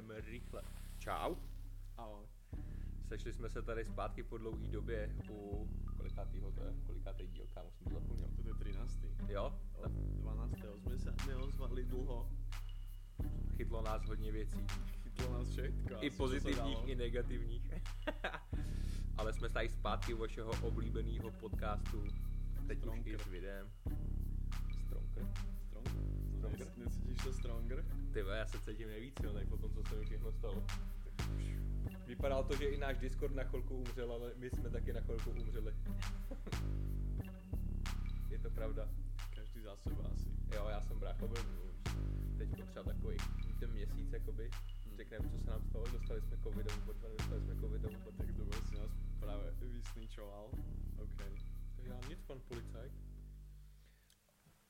jdeme rychle. Čau. Ahoj. Sešli jsme se tady zpátky po dlouhé době u kolikátýho to je? Kolikátý díl, kámo, jsem to zapomněl. To je 13. Jo? Od 12. jsme se neozvali dlouho. Chytlo nás hodně věcí. Chytlo nás všechno. I pozitivních, i negativních. Ale jsme tady zpátky u vašeho oblíbeného podcastu. Teď už i s videem. Stronker. Necítíš se stronger? Ty já se cítím nejvíc silnej po tom, co se mi všechno stalo. Vypadalo to, že i náš Discord na chvilku umřel, ale my jsme taky na chvilku umřeli. Je to pravda. Každý za sebe asi. Jo, já jsem brácho byl teď třeba takový ten měsíc, jakoby, řekneme, co se nám stalo, dostali jsme covidovou potvrdu, dostali jsme covidovou potvrdu. Tak to si nás právě vysničoval. OK. Já nic, pan policajt.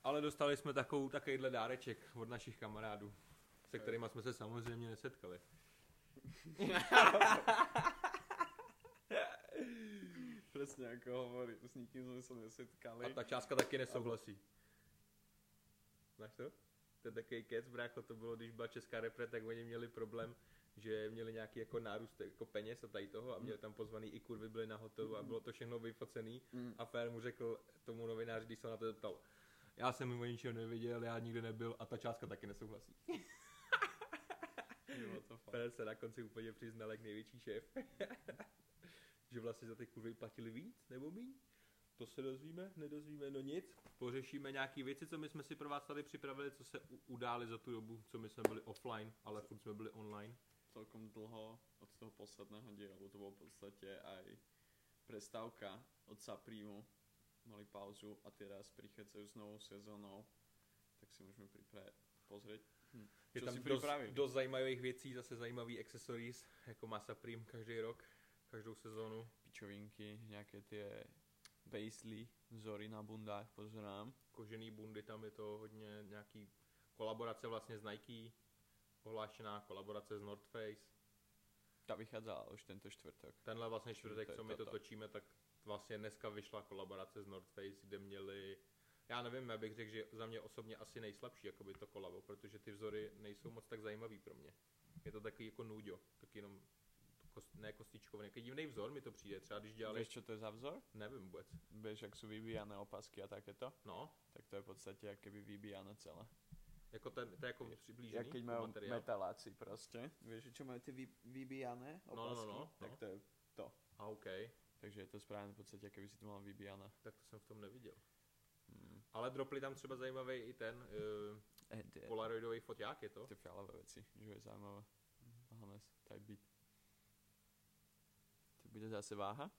Ale dostali jsme takovou, takovýhle dáreček od našich kamarádů, se kterými jsme se samozřejmě nesetkali. Přesně jako hovorí, s nikým jsme se nesetkali. A ta částka taky nesouhlasí. Znáš to? To je takový kec, brácho, to bylo, když byla česká repre, tak oni měli problém, že měli nějaký jako nárůst jako peněz a tady toho a měli tam pozvaný i kurvy, byli na hotelu a bylo to všechno vyfocený Mm. a Fér mu řekl tomu novináři, když se na to zeptal, já jsem o ničeho nevěděl, já nikdy nebyl a ta částka taky nesouhlasí. Jo, what the fuck. Fér se na konci úplně přiznal jak největší šéf, že vlastně za ty kurvy platili víc nebo míň. To se dozvíme, nedozvíme, no nic. Pořešíme nějaké věci, co my jsme si pro vás tady připravili, co se u- udály za tu dobu, co my jsme byli offline, ale furt jsme byli online. celkom dlho od toho posledného dielu. To bolo v podstate aj prestávka od Saprimu. Mali pauzu a teraz prichádzajú s novou sezónou. Tak si môžeme pripraviť, pozrieť. Hm. Je Čo tam si dost, zajímavých věcí, zase zajímavý accessories, jako má Supreme každý rok, každou sezónu. Pičovinky, nejaké tie Paisley vzory na bundách pozerám. Kožený bundy, tam je to hodně nějaký kolaborace vlastně s Nike, ohlášená kolaborace s North Face. Ta vychádzala už tento čtvrtok. Tenhle vlastně čtvrtek, co my to točíme, tak vlastně dneska vyšla kolaborace s North Face, kde měli, já nevím, já bych řekl, že za mě osobně asi nejslabší jakoby to kolabo, protože ty vzory nejsou moc tak zajímavý pro mě. Je to takový jako nuďo, tak jenom kost, ne kostičkovaný, jaký divný vzor mi to přijde, třeba když dělali, Vieš, čo to je za vzor? nevím vůbec, Vieš, ak sú vybíjané opasky a takéto? no, Tak to je v podstate, jak keby vybíjané celé. jako ten, to je jako přiblížený Jak keď materiál. metaláci proste. Vieš, čo majú tie vy, vybíjané No, no, no, opasky? no, Tak to je to. A OK, Takže je to správně v podstatě, jak by si to mal vybíjané. tak to jsem v tom neviděl. Hmm. Ale dropli tam třeba zajímavý i ten uh, to je, polaroidový foťák, je to? ty fialové věci, že je zaujímavé. Hanes, type beat. To bude zase váha?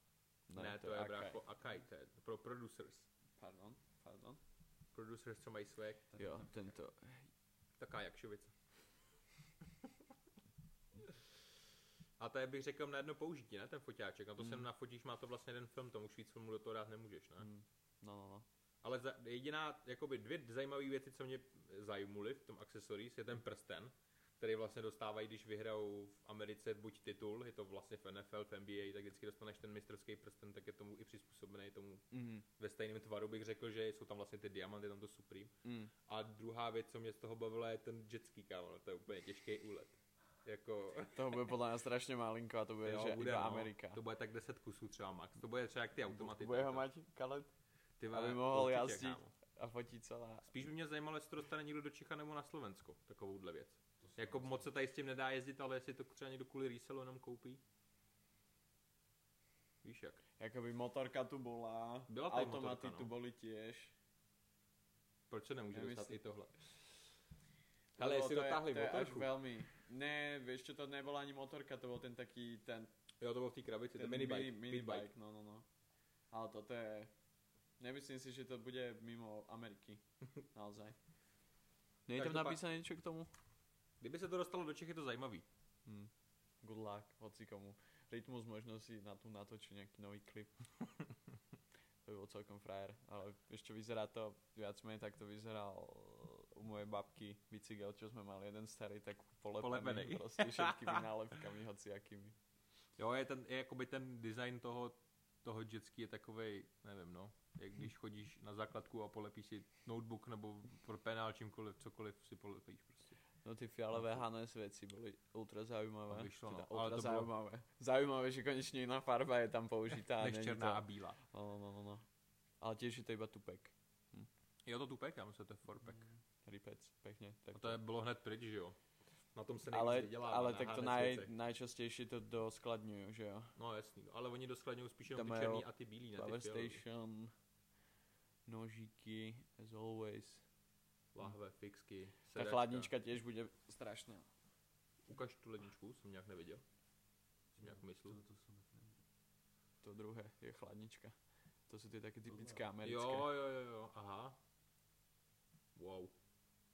Ne, to, je Akai. brácho Akai, to je pro producers. Pardon, pardon. Producers, co mají swag, Jo, tento. taká jakšovice. A to je, bych řekl, na jedno použití, ne, ten foťáček. Na to Mm. sem nafotíš, má to vlastně jeden film, tomu už víc filmů do toho dát nemůžeš, ne? Mm, no, no, no. Ale za, jediná, jakoby dvě zajímavé věci, co mě zajímuly v tom accessories, je ten prsten, který vlastně dostávají, když vyhrajou v Americe buď titul, je to vlastně v NFL, v NBA, tak vždycky dostaneš ten mistrovský prsten, tak je tomu i přizpůsobený tomu Mm, ve stejném tvaru, bych řekl, že jsou tam vlastně ty diamanty, tam to Supreme. mm. A druhá věc, co mě z toho bavila, je ten jetský kámo, to je úplně těžký úlet. Jako, Toho bude podle mě strašně malinko a to bude, jo, že bude, iba no, Amerika. To bude tak 10 kusů třeba max. To bude třeba jak ty automaty. bude ho mať Kalet ty aby mohl jazdit a fotit celá. Spíš by mě zajímalo, jestli to dostane někdo do Čecha nebo na Slovensko, takovouhle věc. Jako moc se tady s tím nedá jezdit, ale jestli to třeba někdo kvůli resellu jenom koupí. Víš jak? Jakoby motorka tu bola, Byla automaty motorka, tu no. boli tiež. Proč se nemůže Nemyslím. dostat i tohle? Lebo jestli to je- dotáhli to je až motorku. veľmi... Ne, vieš čo, to nebola ani motorka, to bol ten taký, ten, Jo, to bylo v té krabici, ten ten minibike. mini, minibike. bike, no, no, no. Ale toto je... Nemyslím si, že to bude mimo Ameriky. Naozaj. Je tam napísané niečo k tomu? Kdyby se to dostalo do Čech, je to zajímavý. Hm. Good luck, hoci komu. Rytmus možno si na tu natočí nejaký nový klip. to by bol celkom frajer. Ale ešte vyzerá to viac menej, tak to vyzeral u mojej babky bicykel, čo sme mali jeden starý, tak polepený, Polepený. proste všetkými nálepkami, hociakými. Jo, je, ten, je jakoby ten design toho, toho jetski je takovej, nevím no, jak když chodíš na základku a polepíš si notebook nebo pro penál čímkoliv, cokoliv si polepíš prostě. No ty fialové Hanes veci boli ultra zaujímavé. To vyšlo, no. Teda Ale ultra to bylo- zaujímavé. Zaujímavé, že konečne iná farba je tam použitá. Než není černá to... a bílá. No, no, no, no. Ale tiež je to iba tupek. Jo, to tupek, já myslím, že to je forpek. Ripec, pekne. Tak A to je, bylo hned pryč, že jo? Na tom se nejvíc ale, vydělává, ale tak to naj, věcech. najčastejšie to doskladňujú, že jo? No jasný, ale oni doskladňují spíš jenom ty černý a ty bílý, ne Power ty. Station, nožíky, as always. Lahve, fixky, Ta sedačka. chladnička tiež bude strašná. Ukaž tu ledničku, jsem nějak neviděl. Jsem nějak myslel. To, to jsem. To druhé je chladnička. To sú tie také typické Jo, americké. Jo, jo, jo, jo, aha. Wow.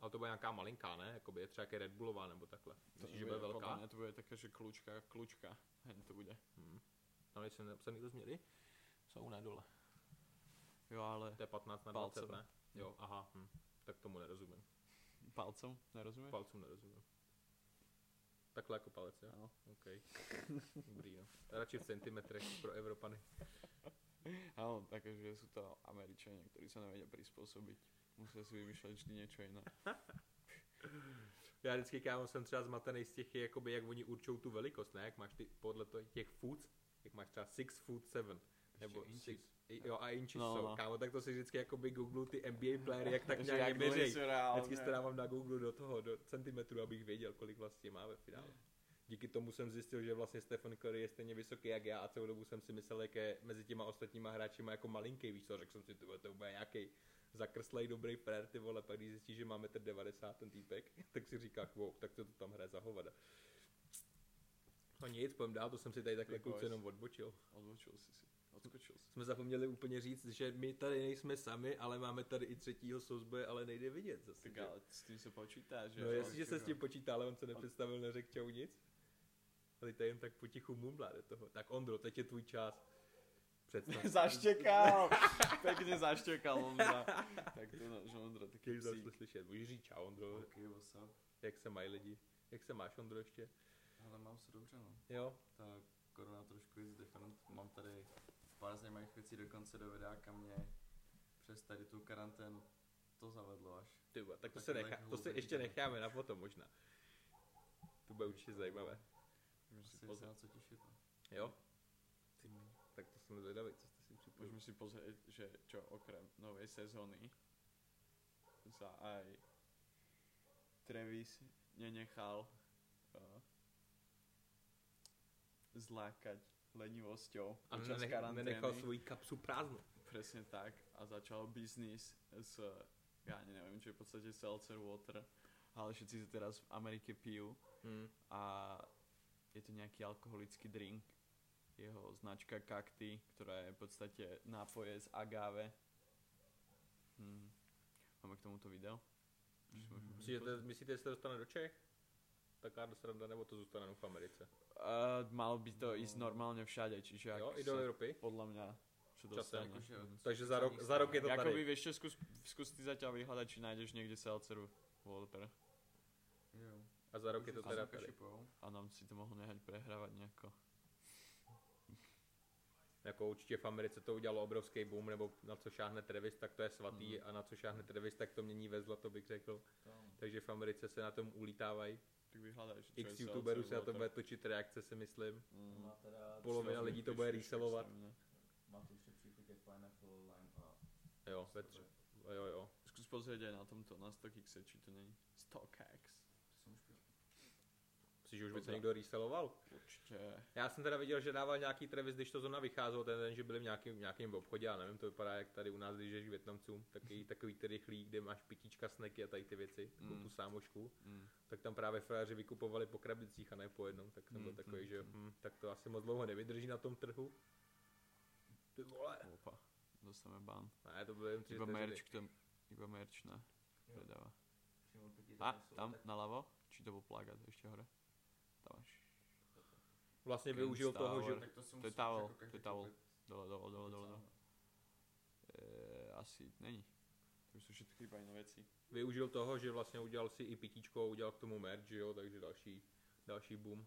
Ale to bude nějaká malinká, ne? Jakoby je třeba jaké Red Bullová nebo takhle. Myslíš, že bude velká? mňa to bude také, že klučka, klučka. Hen to bude. Hmm. Tam nejsou napsaný rozměry? Jsou ne dole. Jo, ale To je 15 na 20, Palcové. ne? Jo, aha. Hm. Tak tomu nerozumím. palcom, nerozumieš? Palcům nerozumím. Takhle jako palec, jo? Áno. OK. Dobrý, no. Radši v centimetrech pro Evropany. Áno, také, že sú to Američania, ktorí sa nevedia prispôsobiť. Musia si vymýšľať vždy niečo iné. Já vždycky kámo jsem třeba zmatený z těch, jakoby, jak oni určou tu velikost, ne? Jak máš ty, podle těch foods, jak máš třeba 6 foot 7, nebo inches. six, jo a inches No, jsou, no. kámo, tak to si vždycky jakoby googlu ty NBA playery, jak tak nějak jak měřej. Vždycky to dávám na Google do toho, do centimetru, abych věděl, kolik vlastně má ve finále. Díky tomu jsem zjistil, že vlastně Stephen Curry je stejně vysoký jak já a celou dobu jsem si myslel, jak je mezi těma ostatníma hráčima jako malinký, víš co, řekl jsem si, to bude nějaký zakrslej dobrý frér, ty vole, pak když zjistíš, že má 1,90 m ten týpek, tak si říkáš, wow, tak to, to tam hraje za hovada. No nic, pojďme dál, to jsem si tady takhle kluci jenom odbočil. Odbočil si si. Odskočil si. Jsme zapomněli úplně říct, že my tady nejsme sami, ale máme tady i třetího souzboje, ale nejde vidět zase. Tak že? ale s tým sa počítá, že? No jestliže se s tím počítá, ale on se nepředstavil, neřekl čau nic. Ale tady jen tak potichu mumlá do toho. Tak Ondro, teď je tvůj čas. Představ. zaštekal! Pekne zaštekal Ondra. tak to náš Ondra, taký Když psík. slyšet. Můžeš říct čau Ondro, OK, what's up? jak se mají lidi. Jak se máš Ondro ještě? Ale mám se dobře, no. Jo? Ta korona trošku is different. Mám tady pár zajímavých věcí dokonce do videa, mě přes tady tu karanténu to zavedlo až. Ty vole, tak to Taky se, nechá, to se ještě necháme na potom možná. To bude určitě zajímavé. Pozrieť, se na co těšit. No. Jo? Jsem zvědavý, co jste si připravili. môžeme si pozrieť, že čo okrem novej sezóny sa aj Travis nenechal uh, zlákať lenivosťou A počas nenech, karantény. nenechal svoji kapsu prázdnou. Presne tak. A začal biznis s, neviem, čo je v podstate seltzer water, ale všetci to teraz v Amerike pijú Hmm. a je to nejaký alkoholický drink. Jeho značka Cacti, ktorá je v podstate nápoje z agave. Hmm. Máme k tomuto video? Môžeme Myslíte, myslíte, že se to dostane do Čech? Taká sranda, nebo to zůstane v Americe? Uh, malo by to No. ísť normálne všade, čiže ak Jo, i do podľa mňa čo Časem, dostane. Jakože Mhm. Takže za rok, za rok je to Jakoby tady. vieš čo, skús, skús ty zatiaľ vyhľadať, či nájdeš niekde seltzeru water. Jo. A za rok je to teda tady. A nám si to mohl nehať prehrávať nejako. Jako určitě v Americe to udělalo obrovský boom, nebo na co šáhne Travis, tak to je svatý, Mhm. a na co šáhne Travis, tak to mění ve zlato, bych řekl. Tam. Takže v Americe se na tom ulítávají. Tak X youtuberů se na to bude točit reakce, si myslím. Mm. Má teda Polovina lidí to bude reselovat. Má pineapple, lime a Jo, tři. Jo, jo. Skús pozrieť aj na tomto, na StockX, či to není. StockX. to jsem už pil. Myslíš, že už by to někdo reseloval? Určite. Já jsem teda viděl, že dával nějaký Travis, když to zrovna vycházelo, ten den, že byli v nějakém, nějakém obchodě, já nevím, to vypadá jak tady u nás, když jdeš k Větnamcům, takový, takový ty rychlý, kde máš pitíčka, sneky a tady ty věci, takovou Mm. tu sámošku, Mm. tak tam právě frajeři vykupovali po krabicích a ne po jednom, tak jsem byl Mm, takový, mm, že mm. hm, tak to asi moc dlouho nevydrží na tom trhu. Ty vole. Opa, dostaneme ban. Ne, to bylo jen tři Iba merch, iba merch ne, proti A, tam, tak- naľavo? Či to bol plagát ešte hore? Máš. Vlastně Ken využil toho, že Tak to si To je towel, jako to je towel. Dole, dole, dole, dole, dole. sám. E, asi není. To všetky iba iné veci. využil toho, že vlastně udělal si i pitíčko, udělal k tomu merch, že jo, takže další, další boom.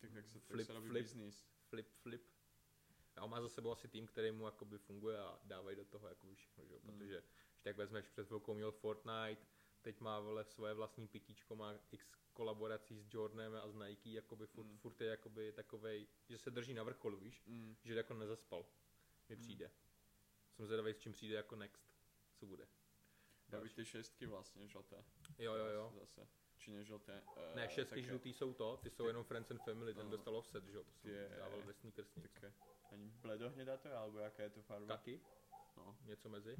Tak tak sa, tak Flip, sa robí flip. biznis. flip, flip. A on má za sebou asi tým, který mu jakoby funguje a dávají do toho jakoby všechno, že? jo? Mm. protože když tak vezmeš před chvilkou měl Fortnite, teď má vole svoje vlastní pitíčko, má x kolaborací s Jordanem a s Nike, jakoby furt, Mm. furt je jakoby takovej, že se drží na vrcholu, víš, Mm. že jako nezaspal, mi Mm. přijde. Jsem zvědavý, s čím přijde jako next, co bude. Další. ty šestky vlastně žluté. Jo, jo, jo. Zase. Či nežluté. Uh, Ne, šestky žlutý jsou to, ty jsou ty- jenom Friends and Family, ten No. dostal offset, že jo, to Je- jsem dával ve sneakersnic. Také. Ani bledohnedá to je, alebo jaká je to farba? Kaky, No. něco mezi.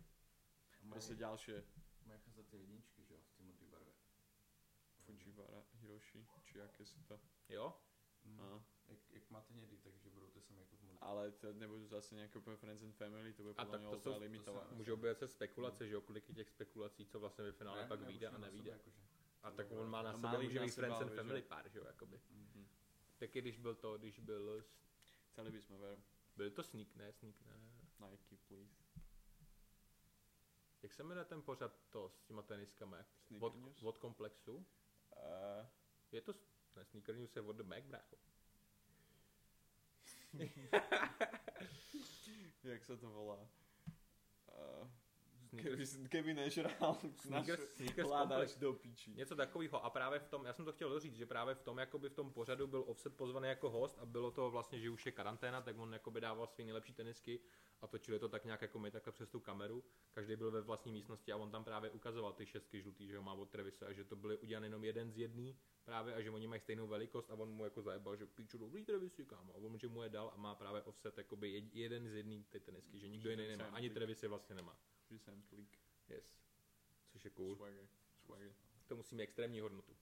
Zase další Mají cházet ty jedničky, že jo, v. Fujiwara, Hiroshi, či jaké jsou to. Jo? Mm. No. Jak, jak máte hnědý, takže budou ty samé jako v. Ale to nebudou zase nějaké úplně Friends and Family, to bude A podle tak mě to jsou- Můžou být se spekulace, že jo, kolik je těch spekulací, co vlastně ve finále pak vyjde a nevíde. Jakože. A tak on má na No, sebe, může sebe, Friends and Family pár, že jo, jakoby. Mhm. Taky když byl to, když byl, Chceli bychom veru. byl to Sneak, ne, Sneak, ne. Nike, please. Jak se jmenuje ten pořad to s těma teniskama? jak- Od, od komplexu? Uh, Je to, ne, Sneaker News je od The brácho. jak se to volá? Uh, Sneakers, keby, nežral, Sneakers, Sneakers do piči. Něco takového. A právě v tom, já jsem to chtěl říct, že právě v tom, jakoby v tom pořadu byl Offset pozvaný jako host a bylo to vlastně, že už je karanténa, tak on jakoby dával své nejlepší tenisky a točili to tak nějak jako my takhle přes tu kameru. Každý byl ve vlastní místnosti a on tam právě ukazoval ty šestky žlutý, že ho má od Trevise a že to byly udělané jenom jeden z jedný právě a že oni mají stejnou velikost a on mu jako zajebal, že píču dobrý Trevisy, kámo. A on že mu je dal a má právě Offset jakoby jed- jeden z jedný ty tenisky, že nikdo jiný nemá. Ani typ. Trevisy vlastně nemá. Že jsem klik. Yes. Což je cool. Swagger. Swagger. To musí mít extrémní hodnotu.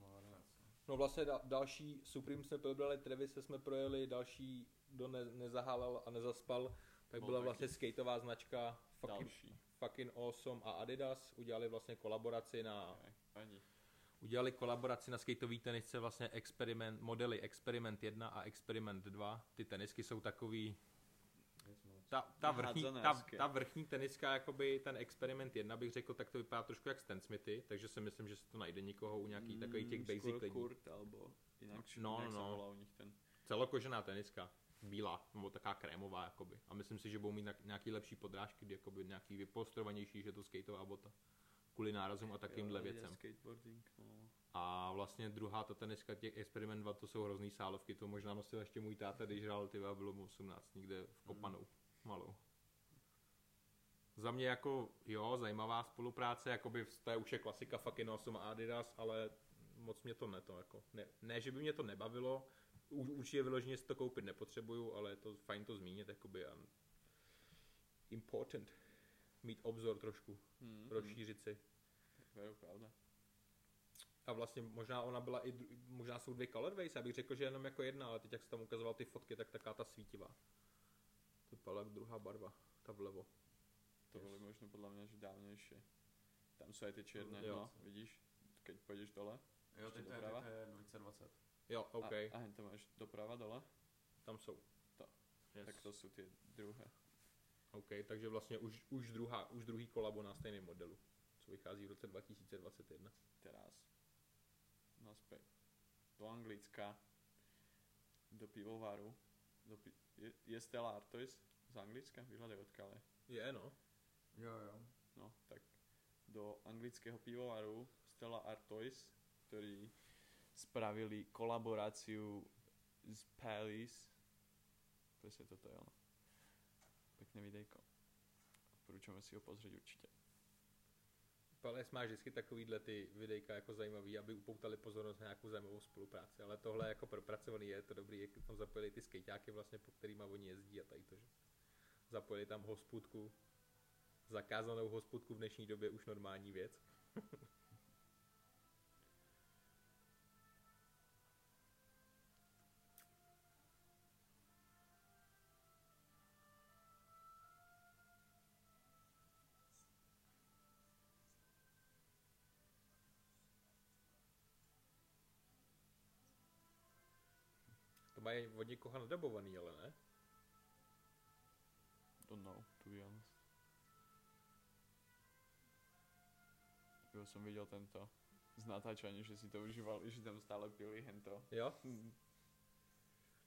Morac. No vlastně da- další Supreme jsme probrali, Trevise jsme projeli, další, kdo ne- nezahálel a nezaspal, tak Byl byla taky. vlastně skateová značka fucking, Další. fucking Awesome a Adidas. Udělali vlastně kolaboraci na, Okay. Ani. udělali kolaboraci na skateový tenisce vlastně experiment, modely Experiment 1 a Experiment 2. Ty tenisky jsou takový. Ta, ta, vrchní, ta, ta vrchní teniska, jakoby ten Experiment 1 bych řekl, tak to vypadá trošku jak Stan Smithy, takže si myslím, že se to najde někoho u nějakých takových těch Mm, basic lidí. Kurt, alebo jinak, No, no. volá u nich ten. celokožená teniska, bílá, nebo taká krémová, jakoby. A myslím si, že budou mít nějaký lepší podrážky, jakoby nějaký vypolstrovanější, že to skateová bota. Kvůli nárazům a takovýmhle věcem. Skateboarding, no. A vlastně druhá ta teniska těch Experiment 2, to jsou hrozný sálovky, to možná nosil ještě můj táta, když hrál ty bylo mu 18, někde v Kopanou, malou. Za mě jako, jo, zajímavá spolupráce, jakoby to je už je klasika fucking Awesome Adidas, ale moc mě to ne to jako, ne, ne že by mě to nebavilo, U- určitě vyloženě si to koupit nepotřebuju, ale je to fajn to zmínit, jakoby a important mít obzor trošku, Hmm, rozšířit si. To je pravda. A vlastně možná ona byla i, možná jsou dvě colorways, já bych řekl, že jenom jako jedna, ale teď jak jsi tam ukazoval ty fotky, tak taká ta svítivá. To jak druhá barva, ta vlevo. To byly možno podle mě, že dávnější. Tam jsou i ty černé, Jo. no, vidíš, keď půjdeš dole. Jo, teď to je, to je 2020. Jo, OK, A, a tam máš doprava dole, tam jsou. To. Yes. tak to jsou ty druhé. OK, takže vlastně už, už, druhá, už druhý kolabo na stejném modelu, co vychází v roce 2021. Teraz naspäť do Anglicka, do pivovaru, do pi- je, je Stella Artois z Anglicka? Vyhľadaj odkiaľ je. Je, no. Jo, jo. No, tak do anglického pivovaru Stella Artois, ktorí spravili kolaboráciu s Palace. Presne toto je ono. Pekné videjko. Odporúčame si ho pozrieť určite. Pales má vždycky takovýhle ty videjka jako zajímavý, aby upoutali pozornost na nějakou zajímavou spolupráci, ale tohle jako propracovaný, je to dobrý, jak tam zapojili ty skejťáky vlastně, po kterýma oni jezdí a tady to, že zapojili tam hospůdku, zakázanou hospůdku v dnešní době už normální věc. To mají od někoho nadabovaný, ale ne? Don't know, to be honest. Jo som videl tento z natáčania, že si to užívali, že tam stále pili hento. Jo?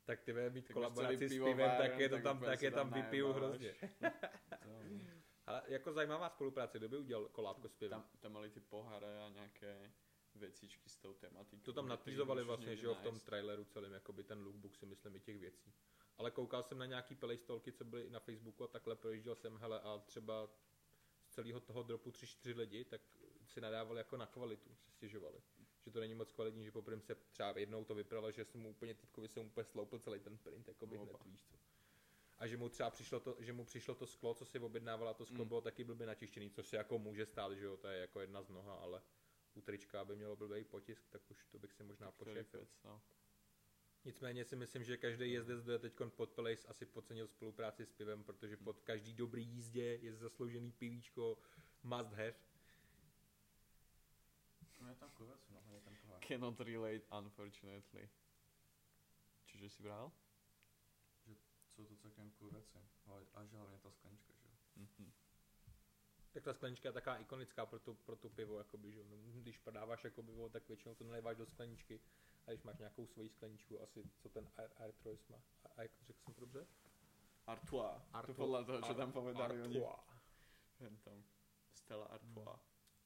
Tak ty bude mít Tak kolaboraci s pivem, tak je to tak tam, tak je tam tam vypiju hrozně. Ale jako zajímavá spolupráce, kdo by udělal kolábko s pivem? Tam, tam mali ty poháre a nějaké vecičky s tou tematikou. To tam natýzovali vlastně, že jo, v tom traileru celým, jakoby ten lookbook si myslím i těch věcí. Ale koukal jsem na nějaký playstolky, co byly na Facebooku a takhle projížděl jsem, hele, a třeba z celého toho dropu 3-4 lidi, tak si nadávali jako na kvalitu, si stěžovali. Že to není moc kvalitní, že poprvé se třeba jednou to vypralo, že jsem mu úplně týpkovi se mu úplně sloupil celý ten print, jakoby Opa. hned, víš co. A že mu třeba přišlo to, že mu přišlo to sklo, co si objednávala, to sklo Mm. bylo taky blbě načištěný, což se jako může stát, že jo, to je jako jedna z mnoha, ale u trička, aby mělo blbý potisk, tak už to bych si možná pošefil. no. Nicméně si myslím, že každý jezdec, kdo je teď pod Place, asi podcenil spolupráci s pivem, protože pod každý dobrý jízdě je zasloužený pivíčko must have. No je tam no, je pohár. Cannot relate, unfortunately. Čiže si bral? Jsou to celkem cool věci. Ale, a že hlavně ta sklenička, že jo. Mhm. Tak ta sklenička je taková ikonická pro tu, pro tu pivo, jakoby, že jo. No, Když podáváš jako pivo, tak většinou to naléváš do skleničky. A když máš nějakou svoji skleničku, asi co ten Troyes má. A, a jak řekl jsem to dobře? Artois. Artois. To podľa toho, čo tam povedali oni. Artois. Jen tam. Stella Artois.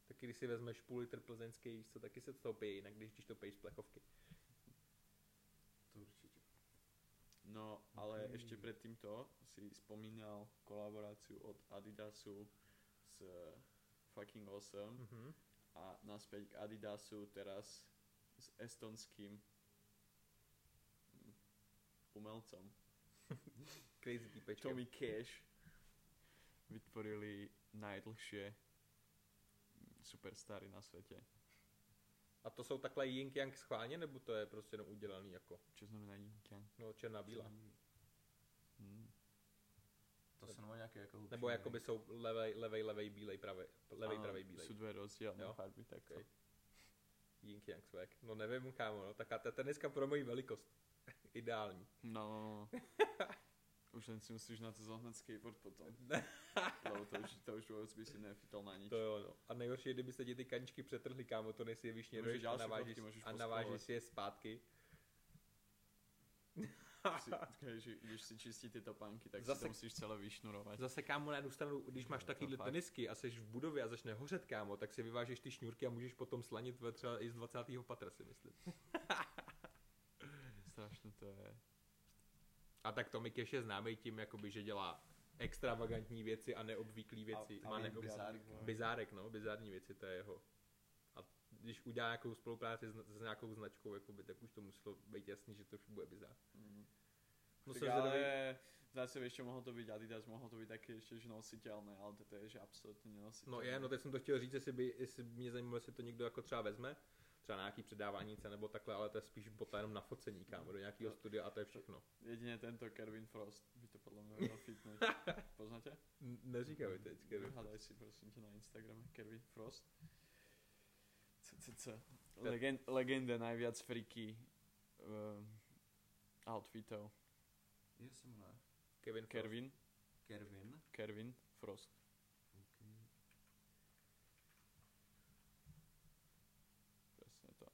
Taky když si vezmeš půl litr plzeňský, víš co, taky se to pije jinak, když, když to piješ z plechovky. To určitě. No, ale Mhm. ešte pred týmto si spomínal kolaboráciu od Adidasu s fucking awesome Mhm. a naspäť k Adidasu teraz s estonským umelcom Crazy týpečkem. Tommy Cash vytvorili najdlhšie superstary na svete. A to jsou takhle yin yang schválně, nebo to je prostě jenom udělaný jako, Čo znamená yin yang? no černá bílá? Hmm. To se nebo nějaké jako Nebo jakoby jsou levej, levej, levej, bílej, pravej, levej, pravej, bílej. Dve rozdielne Jo. farby, tak Okay. Yin yang swag. No nevím, kámo, no, taká ta teniska pro moji velikost. Ideální. No, no, no. Už len si musíš na to zohnať skateboard potom. Lebo to už, to už vôbec by si nefytal na nič. To jo, no. A nejhorší je, kdyby se ti ty kaničky přetrhly, kámo, to nejsi je vyšněruješ a navážíš, a navážíš si je zpátky. Si, když ideš si čistiť tie topánky, tak Zase- si to musíš celé vyšnurovať. Zase kámo na jednu stranu, když máš takovýhle tenisky a jsi v budově a začne hořet kámo, tak si vyvážeš ty šňůrky a můžeš potom slanit ve třeba i z 20. patra si myslím. Strašné to je. A tak Tommy Cash je známý tím, jakoby, že dělá extravagantní věci a neobvyklý věci. a Má jen neob... bizár. Bizárek, no, bizární věci, to je jeho. A když udělá nějakou spolupráci s, s nějakou značkou, jakoby, tak už to muselo být jasný, že to už bude bizár. Mm. No, zvědavý- ale zase čo, mohlo to byť Adidas, mohlo to byť také ešte že nositeľné, ale toto je že absolútne nenositeľné. No je, no teď jsem to chtěl říct, jestli by, jestli by mě zajímalo, jestli to někdo jako třeba vezme, třeba na nějaký předávání cen nebo takhle, ale to je spíš bota jenom na focení, kámo, do nějakého No. studia a to je všechno. Jedine tento Kervin Frost by to podľa mňa vedel fitnúť. Poznáte? Neříkám mi to vždycky. Hľadaj si prosím ťa na Instagrame Kervin Frost. CCC. Legend, legenda najviac friky um, outfitov. Jak se jmenuje? Kevin Frost. Kervin, Kervin. Kervin Frost. Okay. Presne to.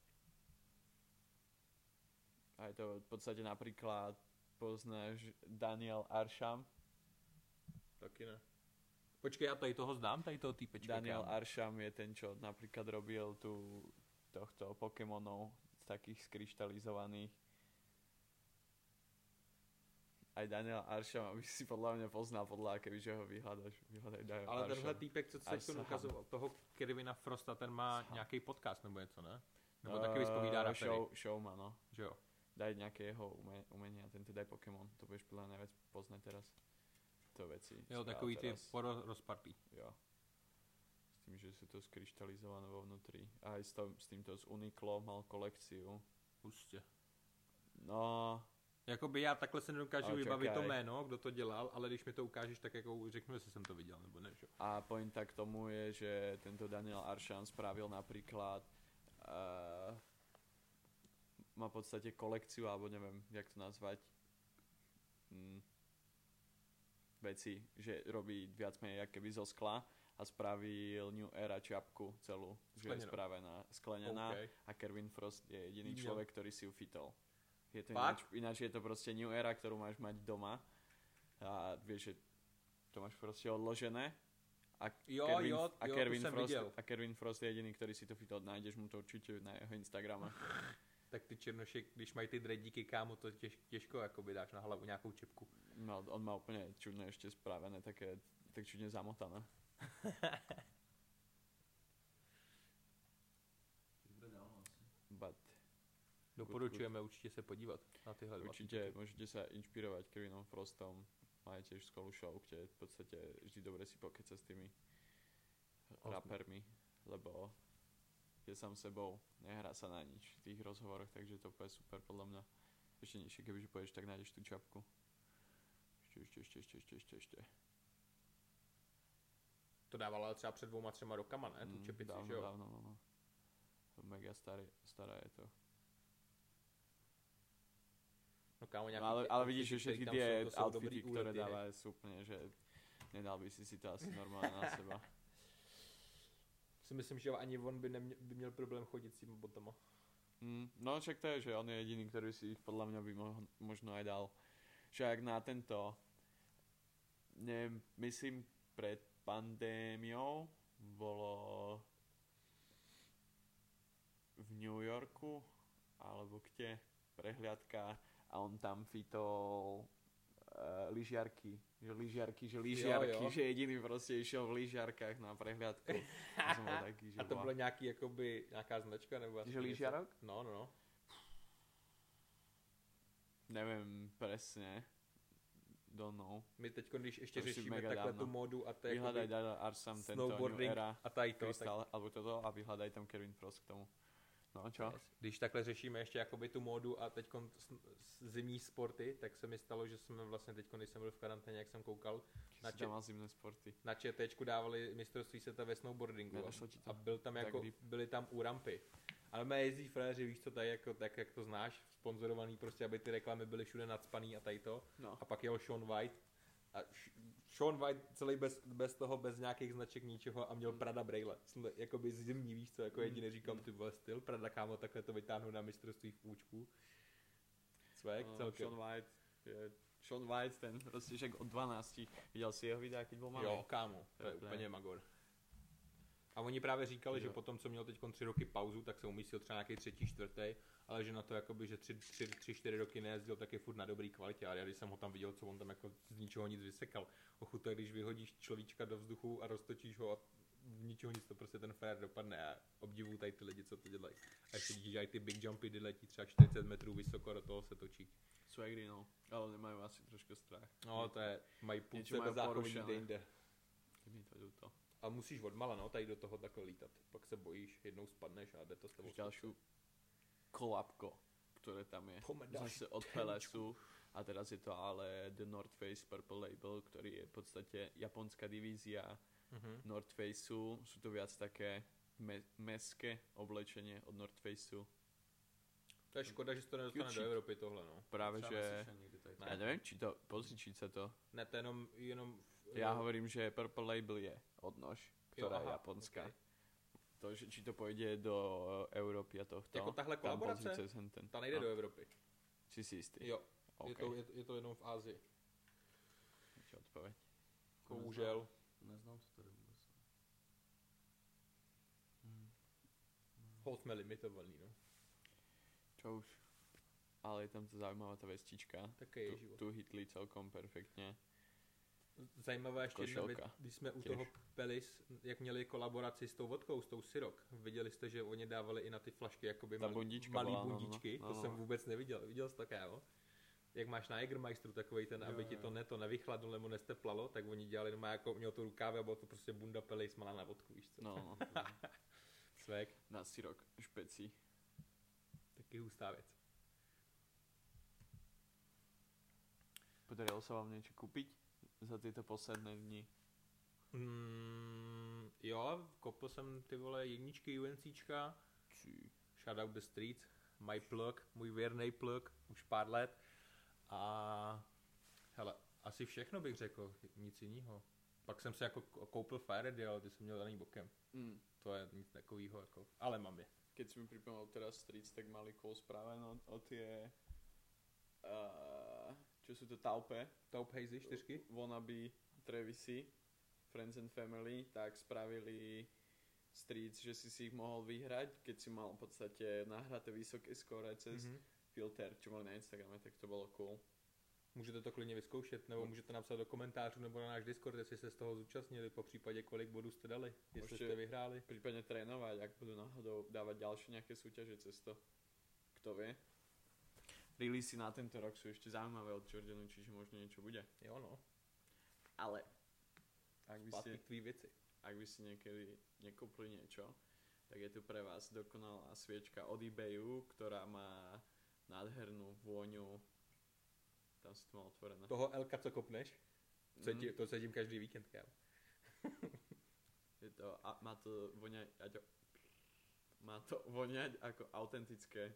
A je to v podstate napríklad poznáš Daniel Arsham. Taky ne. Počkej, já tady toho znám, tady toho týpečka. Daniel kámo. Arsham je ten, čo napríklad robil tu tohto Pokémonov takých skryštalizovaných. Aj Daniel Arsham, aby si podľa mňa poznal, podľa keby že ho vyhľadaš, vyhľadaj Daniel Ale Arsham. tenhle týpek, co se teď ukazoval, toho Kevina Frosta, ten má nějaký podcast nebo něco, ne? Nebo taky vyspovídá na Eh, show, show má, no. že jo? Daj nejaké jeho ume, umenia, ten teda aj Pokémon, to budeš podľa mňa najviac poznať teraz. To veci. Jo, takový ty rozpartý. Jo. S tým, že sú to skryštalizované vo vnútri. A aj s, to, s týmto z Uniqlo mal kolekciu. Hustě. No, Jakoby já takhle se nedokážu Ale vybavit to jméno, kdo to dělal, ale když mi to ukážeš, tak jako řeknu, jestli jsem to viděl, nebo ne, že? a pointa k tomu je, že tento Daniel Aršan spravil napríklad uh, má v podstate kolekciu, alebo neviem, jak to nazvať, mm, veci, že robí viac menej jak keby zo skla a spravil New Era čapku celú, že je spravená, sklenená OK. a Kervin Frost je jediný Jo. človek, ktorý si ju fitol. Je to Fakt? ináč, ináč je to proste New Era, ktorú máš mať doma a vieš, že to máš proste odložené A Jo, Kervin, jo, a jo, Kervin Frost, viděl. a Kervin Frost je jediný, který si to fito najdeš mu to určitě na jeho Instagrame. Tak ty černoši, když mají ty dreadíky, kámo, to těž, těžko jakoby dáš na hlavu nějakou čipku. No, on má úplně čudné ještě spravené, také tak čudně zamotané. Už bude dávno asi. But Doporučujeme určitě se podívat na tyhle dva. určite týpky. môžete sa inšpirovať Kevinom Frostom. Má tiež skvelú show, kde v podstate vždy dobre si pokeca s tými rapermi, lebo je sám sebou, nehrá sa na nič v tých rozhovoroch, takže to bude super podľa mňa. Ešte nižšie, kebyže pôjdeš, tak nájdeš tú čapku. Ešte, ešte, ešte, ešte, ešte, ešte, ešte. To dával ale třeba před dvouma, třema rokama, ne? Tu Mm, čepici, dávno, že jo? dávno, no, no. Mega staré, stará je to. No kámo, nějaký No, ale, ty ale vidíš, že který jsou, to jsou dobrý outfity, dáva, hej. sú úplne, že nedal by si si to asi normálne na seba. Si myslím, že ani on by, nemě, by měl problém chodit s těmi botama. Mm, no však to je, že on je jediný, ktorý si ich podľa mňa by mo- možno aj dal. Však na tento, neviem, myslím pred pandémiou bolo v New Yorku, alebo kde, prehliadka a on tam fitol uh, lyžiarky, že lyžiarky, že lyžiarky, jo. že jediný proste išiel v lyžiarkách na prehliadku. Bol taký, že A to bylo nějaký, jakoby, nějaká značka, nebo... Že lyžiarok? No, no, no. Neviem presne. Don't know. My teď, když ještě To řešíme takhle dávno. tu módu a to je Dada Arsam tento snowboarding Era a tady to, tak alebo toto a vyhľadaj tam Kevin Frost k tomu. No čo? Když takhle řešíme ještě jakoby tu módu a teď zimní sporty, tak se mi stalo, že jsme vlastně teď, když jsem byl v karanténě, jak jsem koukal, na, Si če- zimné sporty. na ČTčku dávali mistrovství světa ve snowboardingu ti to? a byl tam Tak jako, byli tam u rampy. Ale mé jezdí fréři, víš co, tady jako, tak jak to znáš, sponzorovaný prostě, aby ty reklamy byly všude nadspaný a tady to. No. A pak jel Sean White a Sean White celý bez, bez toho, bez nějakých značek ničeho a měl Prada brejle. Jsme jakoby zimní, víš co, jako jediný říkám, ty vole styl, Prada kámo, takhle to vytáhnu na mistrovství v účku. Svek, No, celkem. Sean White, je, Sean White, ten prostě však od 12. Viděl si jeho videa, keď bol malý? Jo, kámo, to je Dobré. úplně magor. A oni právě říkali, že Jo. potom, co měl teď tři roky pauzu, tak se umístil třeba nějaký třetí, čtvrtý, ale že na to, jakoby, že tři, tři, tři, čtyři roky nejezdil, tak je furt na dobrý kvalitě. A já když jsem ho tam viděl, co on tam jako z ničeho nic vysekal. Ochu to je, když vyhodíš človíčka do vzduchu a roztočíš ho a ničeho nic to prostě ten fér dopadne. A obdivuju tady ty lidi, co to dělají. A ještě dělají ty big jumpy, kdy letí třeba 40 metrů vysoko, do toho se točí. Swagry, no. Ale nemajú asi trošku strach. No, to je, mají půl Něco mají sebe záchovní porušené. jinde. To. A musíš odmala, no, tady do toho takhle lítat. Pak se bojíš, jednou spadneš a jde to s tebou. Už ďalšiu kolabko, ktoré tam je. Zase od Pelesu. A teraz je to ale The North Face Purple Label, ktorý je v podstate japonská divízia Mhm. North Faceu. Sú to viac také me- meské oblečenie od North Faceu. To je škoda, že se to nedostane Cute do. Evropy tohle, no. Práve, Třeba že... Ja neviem, či to... Pozričiť sa to. Ne, to je jenom, jenom v, Ja hovorím, že Purple Label je odnož, ktorá Jo, je aha, japonská. ok. To, že či to pôjde do Európy a tohto. Jako tahle tam kolaborace? hen ten. ta nejde no. do Evropy. Si si istý? Jo, je, OK. to, je, je to jenom v Ázii. Ti odpoveď. Bohužel. Neznám to tady vůbec. Hol jsme limitovaný, no. Čo už? Ale je tam to zaujímavá tá vestička. Také je Tu, život. tu hitli celkom perfektně. Zajímavá ještě jedna věc, když jsme u Těž. toho Pelis, jak měli kolaboraci s tou vodkou, s tou Syrok, viděli jste, že oni dávali i na ty flašky jakoby Ta malý, bundička malý byla, no, no, bundičky, no, to no. jsem vůbec neviděl, viděl jsi to kámo? Jak máš na Jägermeisteru takový ten, aby Jo, ti jo. to ne to nevychladlo nebo nesteplalo, tak oni dělali doma jako, měl to rukávy a bylo to prostě bunda Pelis malá na vodku, víš co? No, no. Svek, na syrok špeci. taky hustá věc. Podarilo sa vám niečo kúpiť za tieto posledné dni? Mm, jo, kopl jsem ty vole jedničky UNCčka, Či... Shout out the streets, my plug, můj věrný plug, už pár let. A hele, asi všechno bych řekl, nic jiného. Pak jsem si jako koupil Fire ale ty jsem měl daný bokem. Mm. To je nic takového, jako, ale mám je. Keď si mi pripomenul teraz Streets, tak mali cool správe no, o tie... Uh, čo sú to taupe? Taupe Hazy čtyřky? Wannabe Travisy. Friends and Family, tak spravili streets, že si si ich mohol vyhrať, keď si mal v podstate nahraté vysoké skóre cez Mhm. filter, čo mali na Instagrame, tak to bylo cool. Můžete to klidně vyzkoušet, nebo můžete napsat do komentářů nebo na náš Discord, jestli se z toho zúčastnili, po případě kolik bodů jste dali, jestli Můžete- jste vyhráli. Prípadne trénovať, ak budú náhodou dávať ďalšie nejaké súťaže cez to. Kto vie. Releasy na tento rok sú ešte zaujímavé od Jordanu, čiže možno niečo bude. Jo no, Ale ak by ste, tvý věci. ak by ste niekedy nekúpili niečo, tak je tu pre vás dokonalá sviečka od eBayu, ktorá má nádhernú vôňu. Tam si to mal otvorené. Toho Elka, co kopneš, Mhm. mm. to cítím každý víkend, kámo. Je to, a má to voňať, aťo, má to voňať ako autentické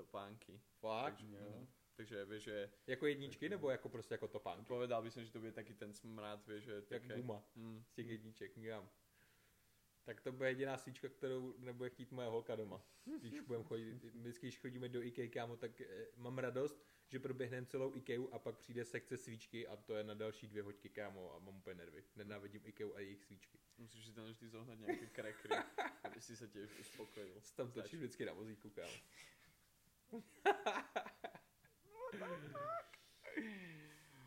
topánky. Fakt? Takže, Jo. mhm. takže vieš, že Jako jedničky, nebo jako prostě jako topánky? povedal by som, že to bude taký ten smrad, vieš, že Jak také... guma Mm, z těch jedniček, někam. Tak to bude jediná svíčka, kterou nebude chtít moje holka doma. Když budeme chodit, vždycky, když chodíme do IKEA, kámo, tak eh, mám radost, že proběhneme celou IKEA a pak přijde sekce svíčky a to je na další dvě hoďky, kámo, a mám úplně nervy. Nenávidím IKEA a jejich svíčky. musíš si tam vždy zohnať nejaké krekry, aby si sa tiež uspokojil. Se tam točí vždycky na vozíku, kámo.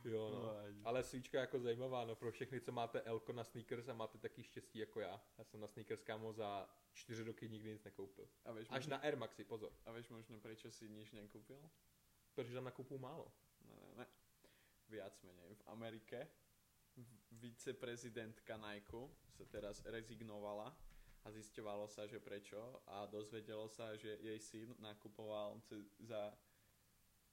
Jo, no. No, Ale svíčka jako zajímavá, no pro všechny, co máte Elko na sneakers a máte taky štěstí jako já. Já jsem na sneakers kámo za čtyři roky nikdy nic nekoupil. a vieš, Až možno, na Air Maxi, pozor. a vieš možno prečo si nič nekúpil? Protože tam nakupuju málo. Ne, ne, ne. Viac menej. V Amerike viceprezidentka Nike sa teraz rezignovala a zisťovalo sa, že prečo a dozvedelo sa, že jej syn nakupoval za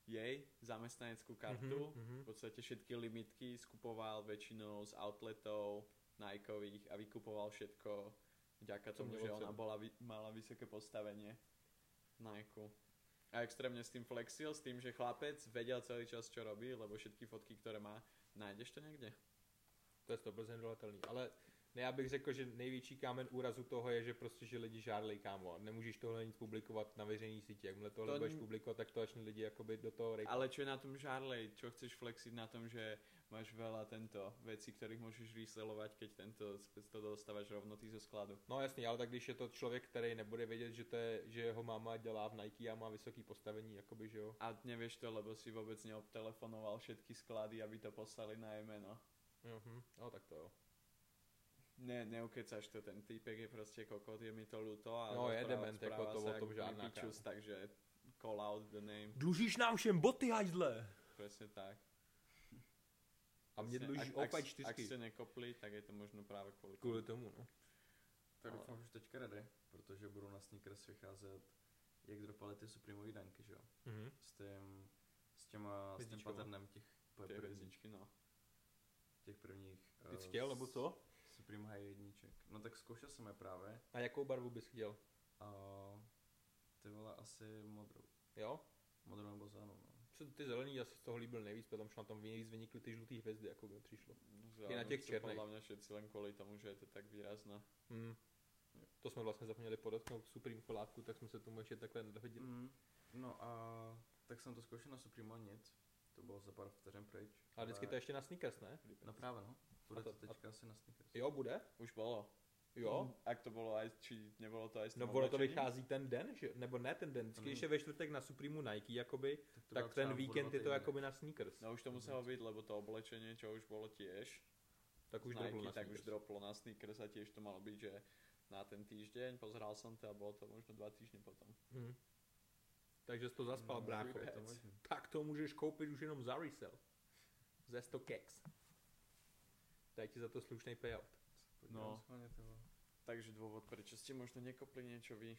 jej zamestnaneckú kartu Mhm, mhm. v podstate všetky limitky skupoval väčšinou z outletov Nikeových a vykupoval všetko vďaka tomu, že ona bola, mala vysoké postavenie Nike. A extrémne s tým flexil, s tým, že chlapec vedel celý čas, čo robí, lebo všetky fotky, ktoré má, nájdeš to někde? To je 100% dolatelný. Ale ne, já bych řekl, že největší kámen úrazu toho je, že prostě, že lidi žádlej, kámo. a Nemůžeš tohle nic publikovat na veřejný síti. Jakmile tohle To budeš publikovat, tak to začne lidi jakoby do toho rejpat. Ale čo je na tom žárlej? Čo chceš flexiť na tom, že máš veľa tento vecí, ktorých môžeš reselovať, keď tento to dostávaš rovno ty zo skladu? No jasný, ale tak když je to člověk, který nebude vědět, že, to je, že jeho máma dělá v Nike a má vysoký postavení, jakoby, že jo. A nevieš to, lebo si vôbec neobtelefonoval všetky sklady, aby to poslali na jej meno. Mhm. No tak to jo. Ne, neukecáš to, ten týpek je proste kokot, je mi to ľúto. A No, je dement, jako to o tom žádná, pičus, takže call out the name, Dlužíš nám všem boty, hajzle! presne tak. A mě Presne, dluží ak- opět ak, ak čtyřky. ste nekopli, tak je to možno práve kvôli tomu. Kvůli tomu, no. Tak Ale- doufám, že teďka ready, protože budou na sneakers vycházet, jak dropali ty Supreme danky, že jo? Mhm. S tím, s těma, s tím patternem těch, Tie prvních, no. těch prvních. Ty eh, jsi chtěl, nebo co? Supreme High jedniček. No tak zkoušel jsem je právě A jakou barvu bys chtěl? a ty vole asi modrou. Jo? Modrou nebo zelenou, no. Co ty zelený asi z toho líbil nejvíc, potom na tom nejvíc vynikly ty žlutý hvězdy, jako by přišlo. No, I na těch černých. Podľa mňa všetci len kvôli tomu, že je to tak výrazné. Hmm. To jsme vlastně zapomněli podotknout Supreme kolávku, tak jsme se tomu ještě takhle nedohodili. Mm. No a tak jsem to zkoušel na Supreme nic. To bylo za pár vteřin pryč. A vždycky to je ještě na sneakers, ne? No právě no. Bude to- to teďka asi na sneakers. Jo, bude? Už bolo. Jo. Ak to bolo aj, či nebolo to No ono to vychází ten den, že? nebo ne ten den, vždycky, Mm. když je ve čtvrtek na Supremu Nike, jakoby, to tak bylo ten víkend je to týdny. jakoby na sneakers. No už to muselo byť, lebo to oblečenie, čo už bolo tiež, Tak už Nike, na tak už sneakers. droplo na sneakers a tiež to malo byť, že na ten týždeň, pozrel som to a bolo to možno dva týždne potom. Mhm. Takže jsi to zaspal, No, brácho. to. Tak to můžeš koupit už jenom za resell. Ze 100 keks. Daj ti za to slušný payout. No. Takže dôvod, prečo ste možno nekopli niečo vy,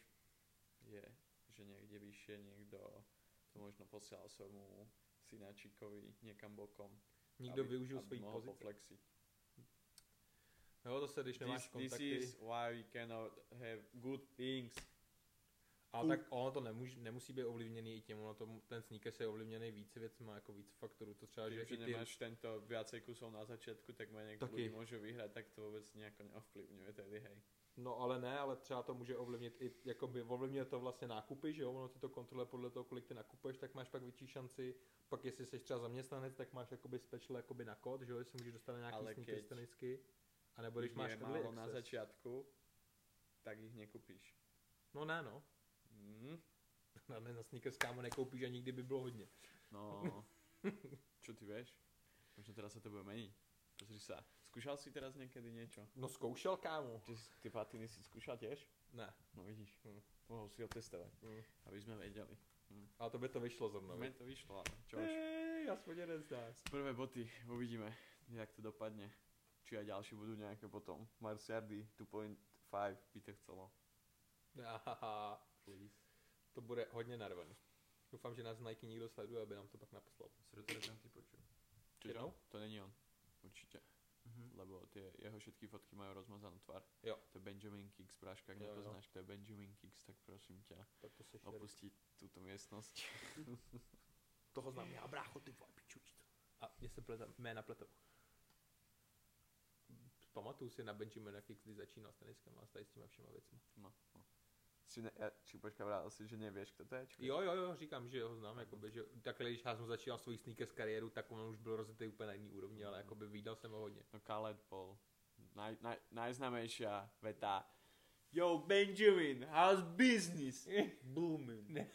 je, že niekde vyššie niekto to možno posielal svojmu synáčikovi niekam bokom. Nikdo aby, využil aby mohol pozici. poflexiť. Jo, zase, když nemáš This, this kontakty. is why we cannot have good things. Ale tak ono to nemůže, nemusí být ovlivněný i tím, ono to, ten sneakers je ovlivněný více věcma, jako víc faktorů, to třeba, Tým, že i ty, nemáš tento viacej kusov na začiatku, tak menej Taky. ľudí môže vyhrať, tak to vôbec nejako neovplyvňuje tedy, hej. no ale ne, ale třeba to může ovlivnit i, jakoby ovlivňuje to vlastně nákupy, že jo, ono ti to kontroluje podle toho, kolik ty nakupuješ, tak máš pak větší šanci, pak jestli jsi třeba zaměstnanec, tak máš jakoby special jakoby na kód, že jo, jestli můžeš dostat nějaký Ale sneakers tenisky. A nebo když máš málo na začiatku, tak ich nekupíš. No ne, no. Mm, Na, na sneakers kámo nekoupíš ani kdyby bylo hodně. no, čo ty vieš? Možno teraz sa to bude meniť. Pozri sa. Skúšal si teraz niekedy niečo? No zkoušel kámo. Ty, ty patiny si skúšal tiež? Ne. No vidíš. Hm. Mohol si ho testovať, Hm. aby sme vedeli. Ale to by to vyšlo zrovna. Mne viď? to vyšlo, ale čo už. Ej, aspoň jeden z nás. Prvé boty, uvidíme, jak to dopadne. Či aj ďalší budú nejaké potom. Marciardi 2.5 by to chcelo. Please. To bude hodně narvaný. Doufám, že nás Nike někdo sleduje, aby nám to pak naposlal. Si do toho ty počul. Jednou? to není on. Určite. Mhm. Lebo tie jeho všetky fotky majú rozmazanú tvár. Jo. To je Benjamin Kicks, práška, ak Jo, jo. nepoznáš, kto je Benjamin Kicks, tak prosím ťa, Tak to se opustí túto miestnosť. Toho znám já, brácho, ty vole, piču? A mě se plete, jména pletou. Pamatuju si na Benjamina Kicks, když začínal s teniskama a s tady s těma všema věcmi. No, no. Si ne, či počka, vrál si, že nevieš, kto to je? Či? Jo, jo, jo, říkám, že ho znám, jakoby, že takhle, když já jsem začínal svoji sneakers kariéru, tak on už byl rozjetý úplně na jiný úrovni, ale jakoby viděl jsem ho hodně. No Khaled bol naj, naj, najznámejšia veta. Yo, Benjamin, how's business? Booming.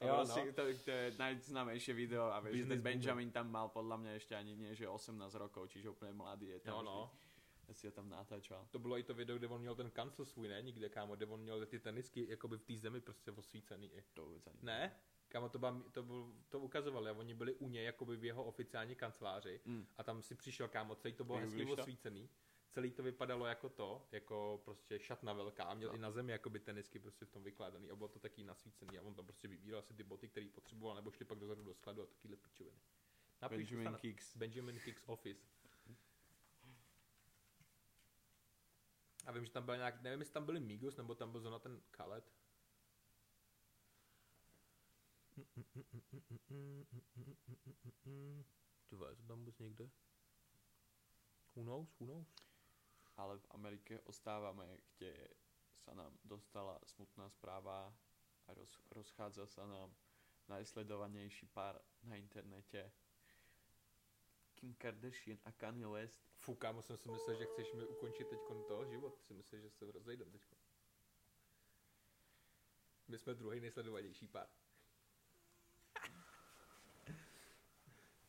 Jo, jo, no. no. to, to je najznámejšie video a že ten Benjamin tam mal podľa mňa ešte ani nie, že 18 rokov, čiže úplne mladý je tam. Jo, no. Ja si ho tam natáčal. To bylo i to video, kde on měl ten kancel svůj, ne? Nikde, kámo, kde on měl ty tenisky jakoby v té zemi prostě osvícený i. To vůbec ani Ne? Kámo, to, byla, to, byl, to ukazovali a oni byli u něj jakoby v jeho oficiální kanceláři Mm. a tam si přišel, kámo, celý to bylo hezky osvícený. Celý to vypadalo jako to, jako prostě šatna velká a měl No. i na zemi jakoby tenisky prostě v tom vykládaný a bylo to taky nasvícený a on tam prostě vybíral si ty boty, které potřeboval, nebo šli pak dozadu do skladu a takovýhle pičoviny. Napiš, Benjamin Kicks. Benjamin Kicks Office. A vím, že tam byl nějak, nevím, jestli tam byli Migos, nebo tam byl zrovna ten Khaled. Ty vole, to tam vůbec někde? Who knows, who knows? Ale v Amerike ostávame, kde sa nám dostala smutná správa a roz, rozchádza sa nám najsledovanejší pár na internete. Kim Kardashian a Kanye West. Fú, kámo, jsem si myslel, že chceš mi ukončit teď toho život. Si myslel, že se rozejdem teď. My jsme druhý nejsledovanější pár.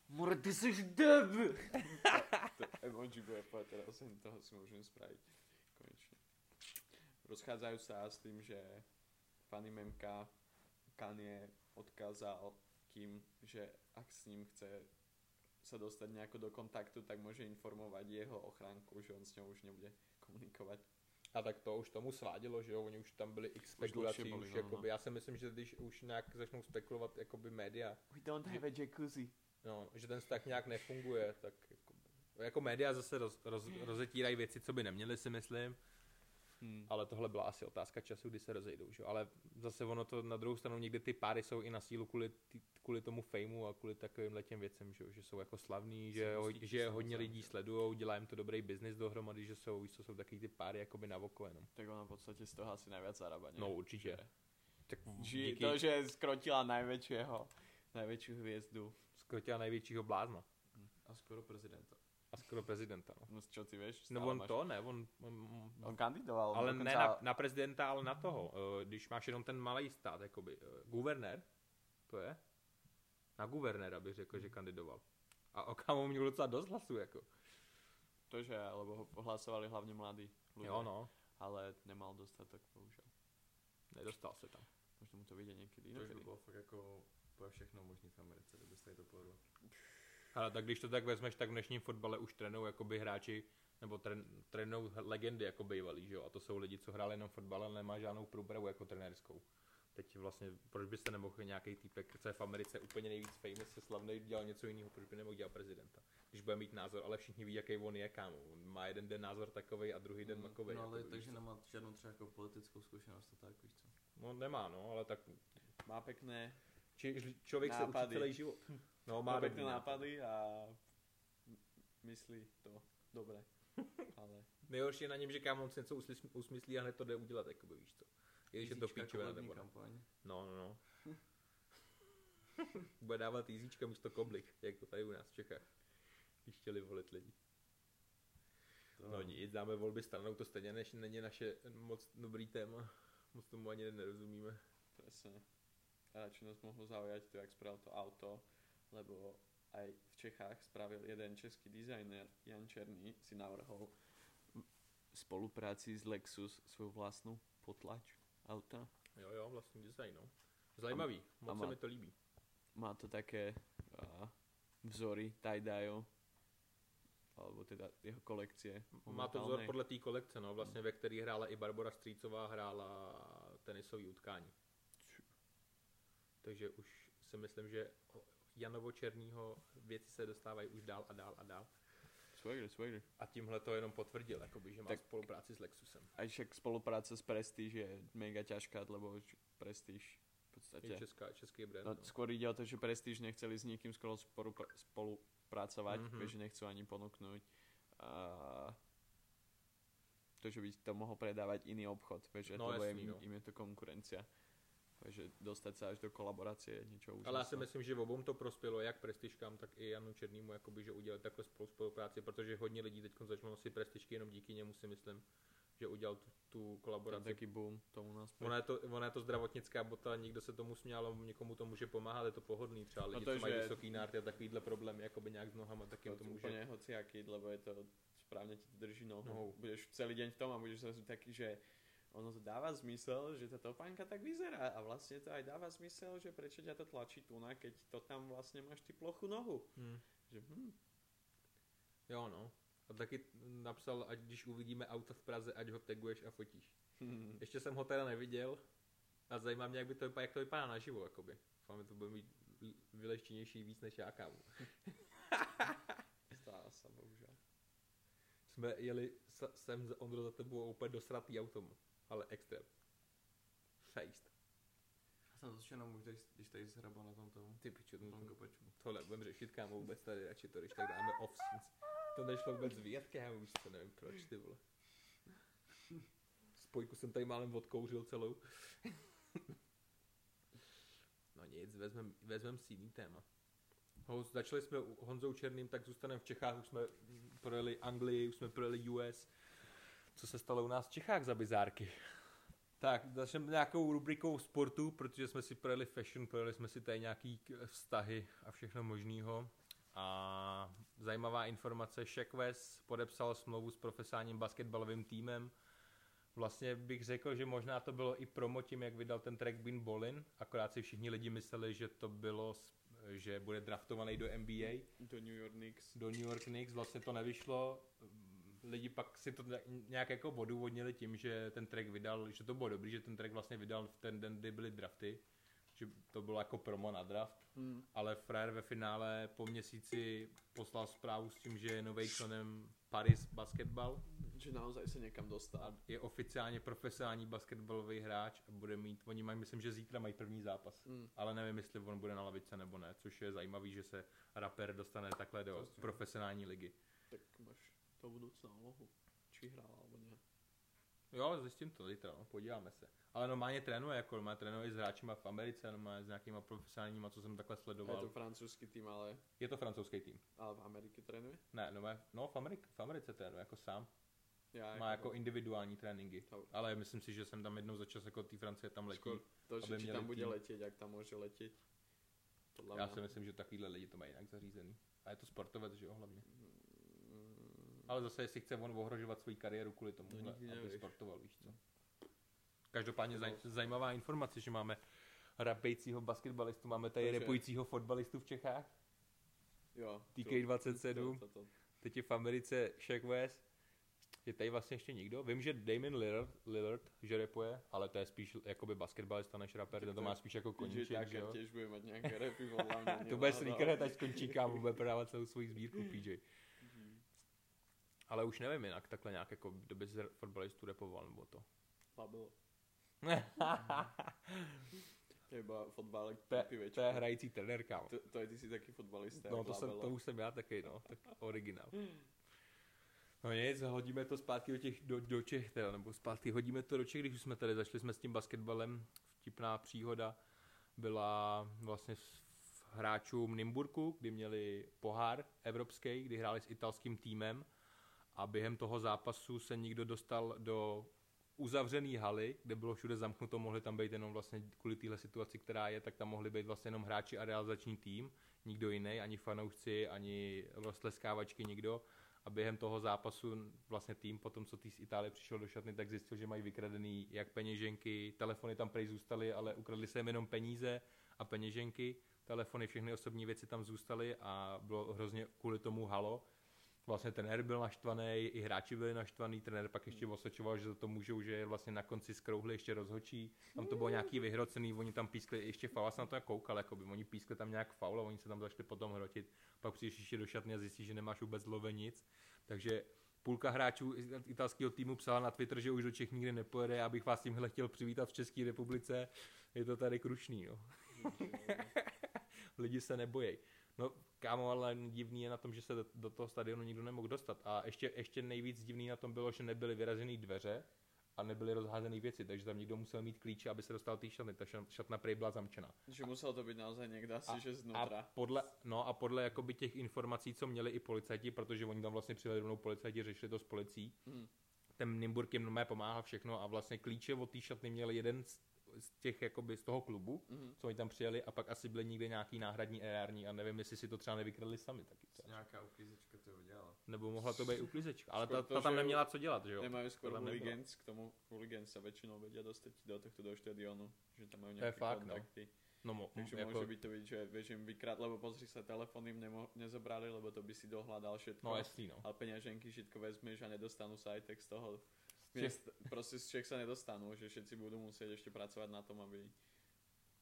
More, ty jsi debil! to emoji bude teraz, len toho si môžem spraviť. Konečne. Rozchádzajú sa s tým, že Fanny Memka Kanye odkázal Kim, že ak s ním chce sa dostať nejako do kontaktu, tak môže informovať jeho ochránku, že on s ňou už nebude komunikovať. A tak to už tomu svádělo, že jo, oni už tam byli x Už spekulací, už, byli, no, jakoby, já si myslím, že když už nějak začnou spekulovat jakoby média, We don't have a jacuzzi. no, že ten vztah nějak nefunguje, tak jako, jako média zase roz, roz, rozetírají věci, co by neměly si myslím, Hmm. ale tohle byla asi otázka času, kdy se rozejdou, že ale zase ono to na druhou stranu někdy ty páry jsou i na sílu kvůli, tý, kvůli tomu fejmu a kvůli takovým těm věcem, že, že jsou jako slavní, že, ho, že je hodně lidí sledujou, dělá jim to dobrý biznis dohromady, že jsou, víš, co jsou takový ty páry jakoby na oko jenom. Tak ona v podstate z toho asi najviac zarába? No určitě. Že- Tak Ži, to, že skrotila najväčšieho, najväčšiu hviezdu. skrotila největšího blázna. A skoro prezidenta. A skoro prezidenta, no. No čo ty vieš? No on máš- to ne, on, on, On kandidoval. ale dokonca- ne na, na prezidenta, ale na toho. eh, Když máš jenom ten malý stát, jakoby, eh, guvernér, to je? Na guvernéra bych řekl, že kandidoval. A o kámo měl docela dost hlasů, jako. To, že, lebo ho hlasovali hlavne mladí ľudia. Jo, no, Ale nemal dostatok, bohužel. nedostal se tam. Možno mu to vyjde niekedy To by bylo fakt jako úplně všechno možný v Americe, kdyby se tady to povedlo. Ale tak když to tak vezmeš, tak v dnešním fotbale už trénují jakoby hráči, nebo tren, trénují legendy jako bývalí, že jo? A to jsou lidi, co hráli jenom fotbal, ale nemá žádnou průpravu jako trenérskou. Teď vlastně, proč by se nemohl nějaký týpek, co je v Americe úplně nejvíc famous, se slavný, dělal něco jiného, proč by nemohl dělat prezidenta? Když bude mít názor, ale všichni ví, jaký on je, kámo. On má jeden den názor takový a druhý den takový. no ale jako, takže nemá žádnou třeba jako politickou zkušenost, to tak víš co. No nemá, no, ale tak Má pekné, či, člověk se Nápady. učí celý život. No, má dobrý nápady a myslí to dobre. Ale Nejhorší je na něm, že kámo on si něco usmyslí, a hned to jde udělat, jakoby, víš co. I když je to píčové nebo ne. kampaň. No, no, no. Bude dávat jízíčka místo koblik, jako tady u nás v Čechách. Když chtěli volit lidi. To, No nic, dáme volby stranou, to stejně než není naše moc dobrý téma. Moc tomu ani nerozumíme. Presne. A radšej nás mohlo zaujať to, jak spravil to auto, lebo aj v Čechách spravil jeden český dizajner, Jan Černý, si navrhol v spolupráci s Lexus svoju vlastnú potlač auta. Jo, jo, vlastní design, no. Zajímavý, a moc má- se mi to líbí. Má to také uh, vzory tie-dye, alebo teda jeho kolekcie. Má to vzor podle té kolekce, no, vlastně ve který hrála i Barbara Střícová, hrála tenisový utkání. Takže už si myslím, že Janovo Černýho věci se dostávají už dál a dál a dál. Swagger, swagger. A tímhle to jenom potvrdil, jakoby, že má Tak- spolupráci s Lexusem. Aj však spolupráca s Prestige je mega ťažká, lebo Prestige v podstate... Je česká, český brand. No, No, skôr ide o to, že Prestige nechceli s nikým skoro spolupr- spolupracovať, Mhm. mm-hmm. že nechcú ani ponúknuť a to, že by to mohol predávať iný obchod, vieš, No, lebo jasný, im, no. im je to konkurencia. Takže dostať sa až do kolaborácie je niečo úžasné. Ale já si myslím, že obou to prospělo, jak prestižkám, tak i Janu Černýmu, jakoby, že udělali takhle spolu spolupráci, protože hodně lidí teď začalo nosit prestižky jenom díky němu si myslím, že udělal tu, tu Ten kolaboraci. taký boom tomu naspäť. Ona je, to, ona je to zdravotnická bota, někdo se tomu směl, někomu to může pomáhat, je to pohodlný, třeba lidi, to, no to, co mají že- vysoký nárty a takovýhle problémy, jakoby nějak s nohama, tak jim to to může. úplne hociaký, lebo je to správne ti to drží nohu. Nohou. Budeš celý deň v tom a budeš zrazu taký, že ono to dáva zmysel, že tá topánka tak vyzerá a vlastne to aj dáva zmysel, že prečo ťa to tlačí tu na, keď to tam vlastne máš ty plochu nohu. Hm. Že, hm, Jo no. A taky napsal, ať když uvidíme auto v Praze, ať ho taguješ a fotíš. hm. Ještě jsem ho teda neviděl a zajímá mě, jak, by to vypadá, jak to vypadá naživo, jakoby. Doufám, že to bude mít vyleštěnější víc než já kávu. Stáva sa, bohužiaľ. Jsme jeli sem Ondro za tebou úplně dosratý autom. Ale extrém. Fejst. Já jsem to jenom už, když, tady zhrabal na tom tomu, Ty piču, tom to, kopačku. to nebudem řešit, kámo, vůbec tady, radši to, když tak dáme off scenes. To nešlo vůbec vyjet, kámo, už to nevím proč, ty vole. Spojku jsem tady málem odkouřil celou. no nic, vezmem, vezmem si jiný téma. Ho, začali jsme u Honzou Černým, tak zůstaneme v Čechách, už jsme projeli Anglii, už jsme projeli US. Co se stalo u nás v Čechách za bizárky? Tak, začneme nějakou rubrikou sportu, protože jsme si projeli fashion, projeli jsme si tady nějaký vztahy a všechno možného. A zajímavá informace, Shaq West podepsal smlouvu s profesionálním basketbalovým týmem. Vlastně bych řekl, že možná to bylo i promo tím, jak vydal ten track Bin Bolin, akorát si všichni lidi mysleli, že to bylo, že bude draftovaný do NBA Do New York Knicks. do New York Knicks, vlastně to nevyšlo. Lidi pak si to nějak jako odůvodnili tím, že ten track vydal, že to bylo dobrý, že ten track vlastně vydal v ten den, kdy byly drafty, že to bylo jako promo na draft, Hm. ale Frér ve finále po měsíci poslal zprávu s tím, že je nový členem Paris Basketball Že naozaj sa niekam a dostal. je oficiálně profesionální basketbalový hráč a bude mít, oni mají, myslím, že zítra mají první zápas, Hm. ale nevím, jestli on bude na lavice nebo ne, což je zajímavý, že se rapper dostane takhle do profesionální ligy. Tak máš to budúcná úlohu. Či hral, alebo nie. Jo, zjistím to zítra, no, podíváme se. Ale normálně trénuje, jako normálně trénuje s hráčima v Americe, normálně s nějakýma profesionálníma, co jsem takhle Je sledoval. to francúzsky tým, ale, Je to francouzský tým. ale v Amerike trénuje? Ne, no, má- no v, Amerike, v Americe trénuje jako sám. Ja, Má jako individuální tréninky. To- Ale myslím si, že jsem tam jednou za čas jako té Francie tam letí. Skôr to, že či tam bude tým. letieť, jak tam môže letieť. Podľa Já mňa. si myslím, že takovýhle lidi to mají jinak zařízený. A je to sportovec, že jo, hlavně. Ale zase, jestli chce on ohrožovat svou kariéru kvůli tomu, To nikdy aby nevíš. sportoval, víš co. Každopádně zaj, zajímavá informace, že máme rapejícího basketbalistu, máme tady Takže- repujícího fotbalistu v Čechách, Jo. TK27. To, to, to. teď je v Americe Shaq West, je tady vlastně ještě nikdo? Vím, že Damon Lillard, Lillard že repuje, ale to je spíš jakoby basketbalista než rapper, ten to má spíš jako koníček, že jo? tiež bude mať nejaké repy. To bude sneakerhead, až skončí kámo, bude prodávat celou svoji sbírku PJ. Ale už nevím jinak, takhle nějak jako kdo by z fotbalistů repoval, nebo to. Je iba fotbálek To to je hrající trenér, kámo. To, to je ty si taký fotbalista. No to, jsem, to už jsem já taky, no, tak originál. No nic, hodíme to zpátky do těch, do, do Čech, teda, nebo zpátky, hodíme to do Čech, když už jsme tady začali jsme s tím basketbalem, vtipná příhoda byla vlastně s hráčům Nymburku, kdy měli pohár evropský, kdy hráli s italským týmem a během toho zápasu se někdo dostal do uzavřený haly, kde bylo všude zamknuto, mohli tam být jenom vlastně kvůli téhle situaci, která je, tak tam mohli být vlastně jenom hráči a realizační tým, nikdo jiný, ani fanoušci, ani roztleskávačky, nikdo. A během toho zápasu vlastně tým, potom co tý z Itálie přišel do šatny, tak zjistil, že mají vykradený jak peněženky, telefony tam prej zůstaly, ale ukradli se jim jenom peníze a peněženky, telefony, všechny osobní věci tam zůstaly a bylo hrozně kvůli tomu halo vlastně trenér byl naštvaný, i hráči byli naštvaný, trenér pak ještě osočoval, že za to můžou, že vlastně na konci skrouhli ještě rozhočí, tam to bylo nějaký vyhrocený, oni tam pískli ještě faul, jsem na to koukal, jakoby, oni pískli tam nějak faul a oni se tam začali potom hrotit, pak přijdeš ještě do šatny a zjistíš, že nemáš vůbec love nic, takže půlka hráčů italského týmu psala na Twitter, že už do Čech nikdy nepojede, já bych vás tímhle chtěl přivítat v České republice, je to tady krušný, jo. Lidi se nebojí. No, kámo, ale divný je na tom, že se do, do toho stadionu nikdo nemohl dostat. A ještě, ještě nejvíc divný na tom bylo, že nebyly vyrazené dveře a nebyly rozházené věci, takže tam někdo musel mít klíče, aby se dostal té šatny. Ta šatna prej byla zamčená. Že musel to být naozaj někde asi, a, že znutra. A podle, no a podle jakoby těch informací, co měli i policajti, protože oni tam vlastně přijeli rovnou policajti, řešili to s policií, hmm. ten Nimburg jim pomáhal všechno a vlastně klíče od té šatny měl jeden z z těch jakoby z toho klubu, mm-hmm. co oni tam přijeli a pak asi byly někde nějaký náhradní erární a nevím, jestli si to třeba nevykradli sami taky. Třeba. Nějaká uklízečka to udělala. Nebo mohla to být uklízečka, ale ta, ta, tam neměla co dělat, že jo? Nemají skoro huligans, k tomu huligans se většinou vědí dostat do tohto do štadionu, že tam mají nějaké fakt, kontakty. No. No, mo, Takže jako... může být to být, že vieš im vykrát, lebo pozri sa, telefon im nemo, nezobrali, lebo to by si dohľadal všetko. No jasný, no. Ale peňaženky všetko vezmeš a nedostanú sa aj tak z toho Miest, proste z Čech sa nedostanú, že všetci budú musieť ešte pracovať na tom, aby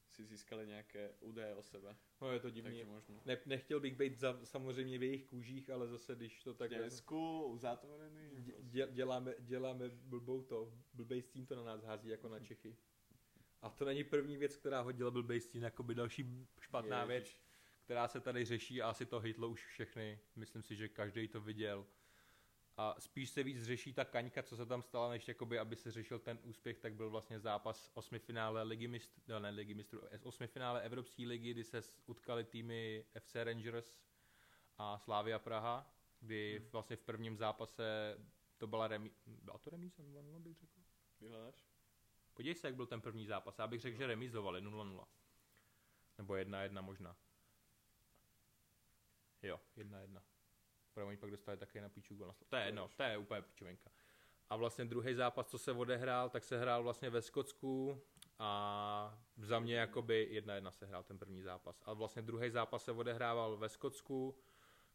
si získali nějaké údaje o sebe. No je to divný. Ne, nechtěl bych být za, samozřejmě v jejich kůžích, ale zase když to tak... Děsku, uzatvorený. Dě, děláme, děláme blbou to, blbej stín to na nás hází jako na Čechy. A to není první věc, která hodila blbej stín, jako by další špatná Ježiš. věc, která se tady řeší a asi to hitlo už všechny. Myslím si, že každý to viděl a spíš se víc řeší ta kaňka, co se tam stala, než jakoby, aby se řešil ten úspěch, tak byl vlastně zápas osmifinále ligy mistrů, no, ne ligy mistrů, osmifinále Evropské ligy, kdy se utkali týmy FC Rangers a Slavia Praha, kdy hmm. vlastně v prvním zápase to byla remi, byla to remíza 0 bych řekl. Vyhledáš? Podívej se, jak byl ten první zápas. Já bych řekl, že remizovali 0-0. Nebo 1-1 možná. Jo, 1-1. Protože oni pak dostali také na píču gol. To je jedno, to je úplně pičovinka. A vlastně druhý zápas, co se odehrál, tak se hrál vlastně ve Skotsku a za mě jakoby jedna jedna se hrál ten první zápas. A vlastně druhý zápas se odehrával ve Skotsku,